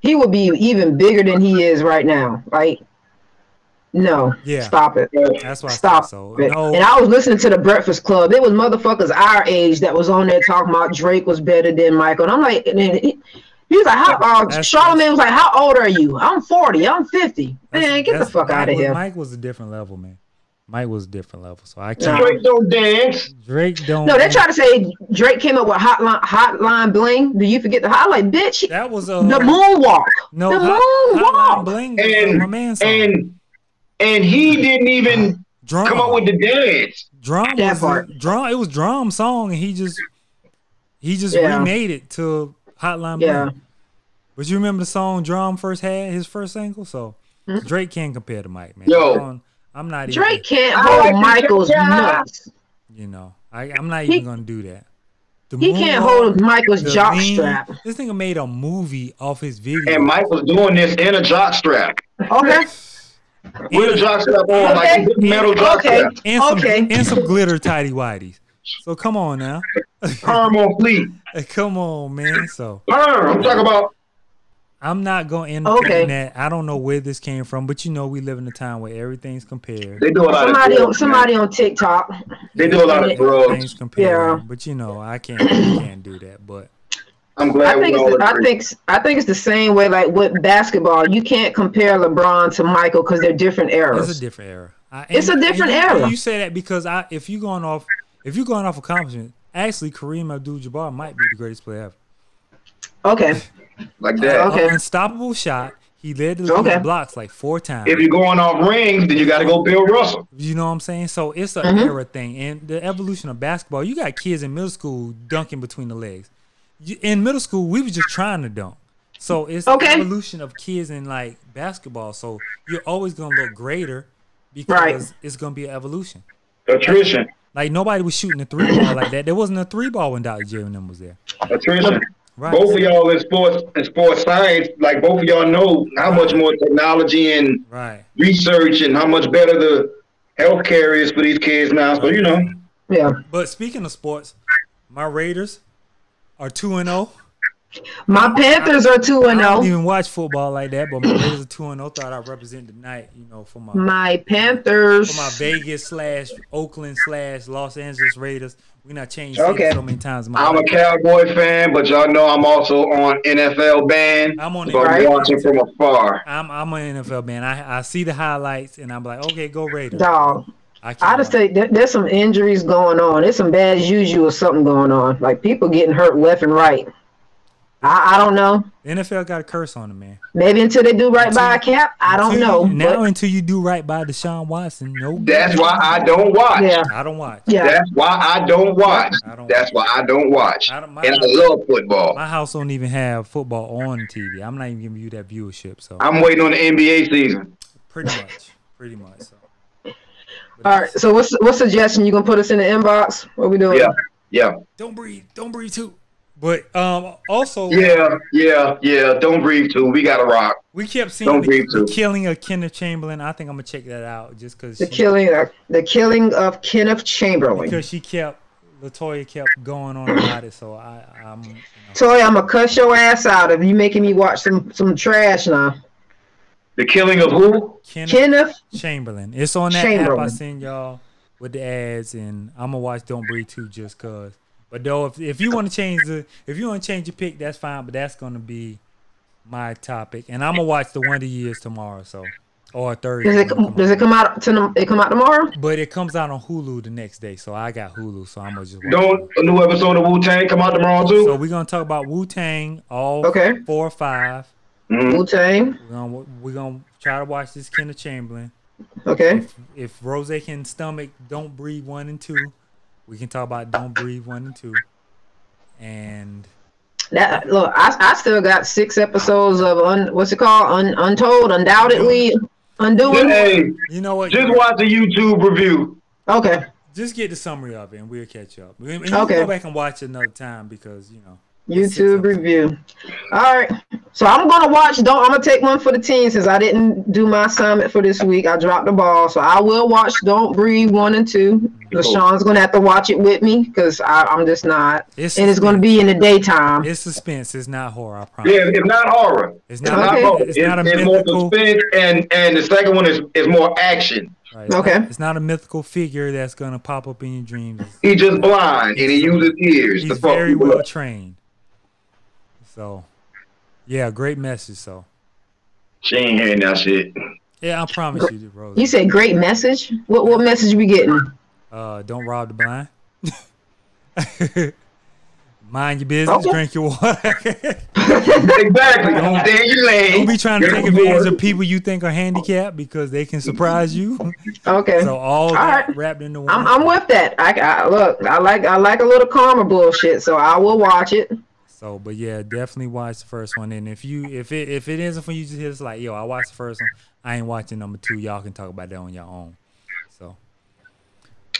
he would be even bigger than he is right now. Like, no, Yeah. stop it. That's why I Stop said so. it. No, And I was listening to the Breakfast Club. It was motherfuckers our age that was on there talking about Drake was better than Michael. And I'm like, and then he, he was like, how, uh, Charlamagne was like, how old are you? I'm 40. I'm 50. Man, get the fuck out of here. Mike was a different level, man. Mike was a different level. So I can't. Drake don't dance. Drake don't. No, they try to say Drake came up with Hotline Hotline Bling. Do you forget the highlight, bitch? That was a the moonwalk. no. the Hot- Hotline. Bling was And my man song. and and he didn't even drum. come up with the dance. drum That was part. a, drum. It was drum song, and he just he just Yeah. remade it to Hotline Yeah. Bling. But you remember the song Drum first had his first single, so mm-hmm. Drake can't compare to Mike, man. Yo. I don't- I'm not even. Drake can't hold like Michael's Drake. nuts. You know, I, I'm not He- even gonna do that. The He can't moonwalk, hold Michael's the jock lean- strap. This nigga made a movie off his video. And Mike was doing this in a jock strap. Okay. With a jock strap on, like Okay. a big metal jock Okay. strap. and some Okay. and some glitter tidy whities. So come on now, Perm on fleet. come on, man. So Perm. I'm talking about I'm not gonna end Okay. that. I don't know where this came from, but you know we live in a time where everything's compared. they do a lot Somebody of on drugs, somebody on TikTok. They do a lot of Everything's drugs. compared. Yeah. But you know I can't I can't do that. But I'm glad I think we it's all I think I think it's the same way like with basketball. You can't compare LeBron to Michael because they're different eras. it's a different era. I, It's a different you, era. You say that because I if you're going off if you're going off accomplishment, actually Kareem Abdul-Jabbar might be the greatest player ever. Okay. like that. Okay. An unstoppable shot. He led the league Okay. in blocks like four times. If you're going off rings, then you got to go Bill Russell. You know what I'm saying? So it's an Mm-hmm. era thing. And the evolution of basketball, you got kids in middle school dunking between the legs. You- In middle school, we was just trying to dunk. So it's the evolution of kids in like basketball. So you're always gonna look greater because Right. it's gonna be an evolution. Attrition. Like nobody was shooting a three ball like that. There wasn't a three ball when Dr. J and them was there. Attrition. Right. Both of y'all in sports in sports science, like both of y'all know how much more technology and Right. research and how much better the healthcare is for these kids now. So you know, Yeah. But speaking of sports, my Raiders are two and zero. My Panthers are two and I don't zero. even watch football like that, but my Raiders are two and zero. Thought I'd represent tonight, you know, for my My for Panthers. my Vegas slash Oakland slash Los Angeles Raiders. We not changed Okay. cities so many times. My I'm a. Cowboy fan, but y'all know I'm also on NFL band. I'm on so. I'm Right. watching from afar. I'm I'm an NFL man. I I see the highlights and I'm like, okay, go Raiders. Dog. I I can't. just say there, there's some injuries going on. There's some bad juju or something going on. Like people getting hurt left and right. I, I don't know. NFL got a curse on them, man. Maybe until they do right by a cap. I don't know. you- now but- until you do right by Deshaun Watson, no. That's why I don't watch. yeah. I don't watch. Yeah. That's why I don't watch. I don't That's why I don't watch. I don't- my- and I love football. My house don't even have football on TV. I'm not even giving you that viewership. So I'm waiting on the NBA season. pretty much, pretty much. So. All right. So what's what's suggestion you gonna put us in the inbox? What we doing? Yeah, yeah, Don't breathe. Don't breathe too. But um, also, yeah, yeah, yeah. Don't breathe too. We got to rock. we kept seeing Don't the, breathe the too. killing of Kenneth Chamberlain. I think I'm gonna check that out just because The killing of the killing of Kenneth Chamberlain. because she kept Latoya kept going on about it. So I, I'm you know, Toy, I'm gonna cuss your ass out if you making me watch some some trash now. The killing of who? Kenneth Kenneth Chamberlain. It's on that app I Chamberlain. send y'all with the ads, and I'm gonna watch Don't Breathe too just cause. But though, if if you want to change the if you want to change your pick, that's fine. But that's gonna be my topic, and I'm gonna watch the Wonder Years tomorrow. So or Thursday. does it come does out. it come out to it come out tomorrow? But it comes out on Hulu the next day, so I got Hulu, so I'm gonna just. Watch Don't a new episode of Wu Tang come out tomorrow too? So we're gonna talk about Wu Tang, all Okay. four or five. Mhm. Wu Tang. We're gonna we're gonna try to watch this Kenneth Chamberlain. Okay. if Rose can stomach Don't Breathe one and two, we can talk about Don't Breathe one and two. And That look, I, I still got six episodes of un, what's it called? Un, untold, undoubtedly, undoing. Hey, you know what? just watch the YouTube review. Okay. Just get the summary of it, and we'll catch up. And you Okay. go back and watch it another time because you know. YouTube review. All right. So I'm gonna watch. Don't. I'm gonna take one for the team since I didn't do my assignment for this week. I dropped the ball, so I will watch. Don't breathe one and two. LaShawn's gonna have to watch it with me because I'm just not. It's and it's gonna be in the daytime. It's suspense. It's not horror. I promise. Yeah, it's not horror. It's It's not. not Okay. horror. It's It's, not a it's more mythical. suspense, and and the second one is is more action. right, it's Okay. Not, it's not a mythical figure that's gonna pop up in your dreams. He just blind and he uses ears to He's fuck very well up. trained. So, yeah, great message. So, She ain't hearing that shit. yeah, I promise you, Rose. You said great message. What what message we getting? Uh, don't rob the blind. Mind your business. Okay. Drink your water. Exactly. Don't- Stay in your lane. Don't be trying to Drink take your advantage of people you think are handicapped because they can surprise you. Okay. So all, All that right. wrapped into one. I'm, I'm with that. I, I look. I like I like a little karma bullshit, so I will watch it. So, but yeah, definitely watch the first one. And if you if it if it isn't for you, just hit us like, yo, I watched the first one. I ain't watching number two. Y'all can talk about that on your own. So,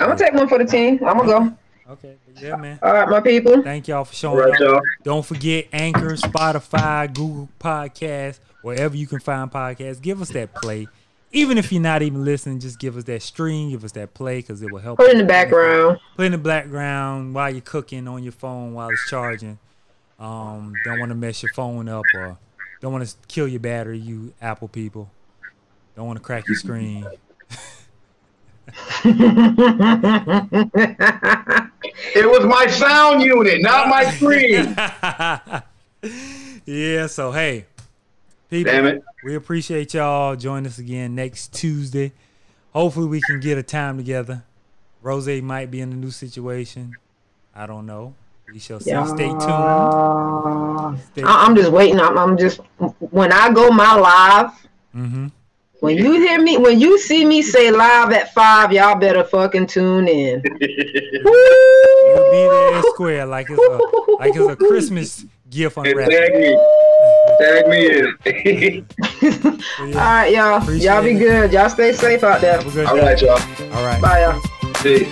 I'm gonna take one for the team. I'm gonna go. okay, yeah, man. All right, my people. Thank y'all for showing right, up. y'all. Don't forget Anchor, Spotify, Google Podcasts, wherever you can find podcasts. Give us that play. Even if you're not even listening, just give us that stream, give us that play, because it will help. Put it in the background. Put it in the background while you're cooking on your phone while it's charging. Um, don't want to mess your phone up or don't want to kill your battery, you Apple people. Don't want to crack your screen. It was my sound unit, not my screen. yeah, so hey, people, Damn it. we appreciate y'all. Join us again next Tuesday. Hopefully, we can get a time together. Rose might be in a new situation. I don't know. We shall see. Stay tuned. Stay- I- I'm just waiting. I'm, I'm just when I go my live. Mm-hmm. When you hear me, when you see me say live at five, y'all better fucking tune in. You'll be there square like it's a like it's a Christmas gift Tag unwrapping. me. Tag me in. So, yeah, right, y'all. Appreciate y'all be it. good. Y'all stay safe out there. have a good All day. right, y'all. All right. Bye, y'all. See.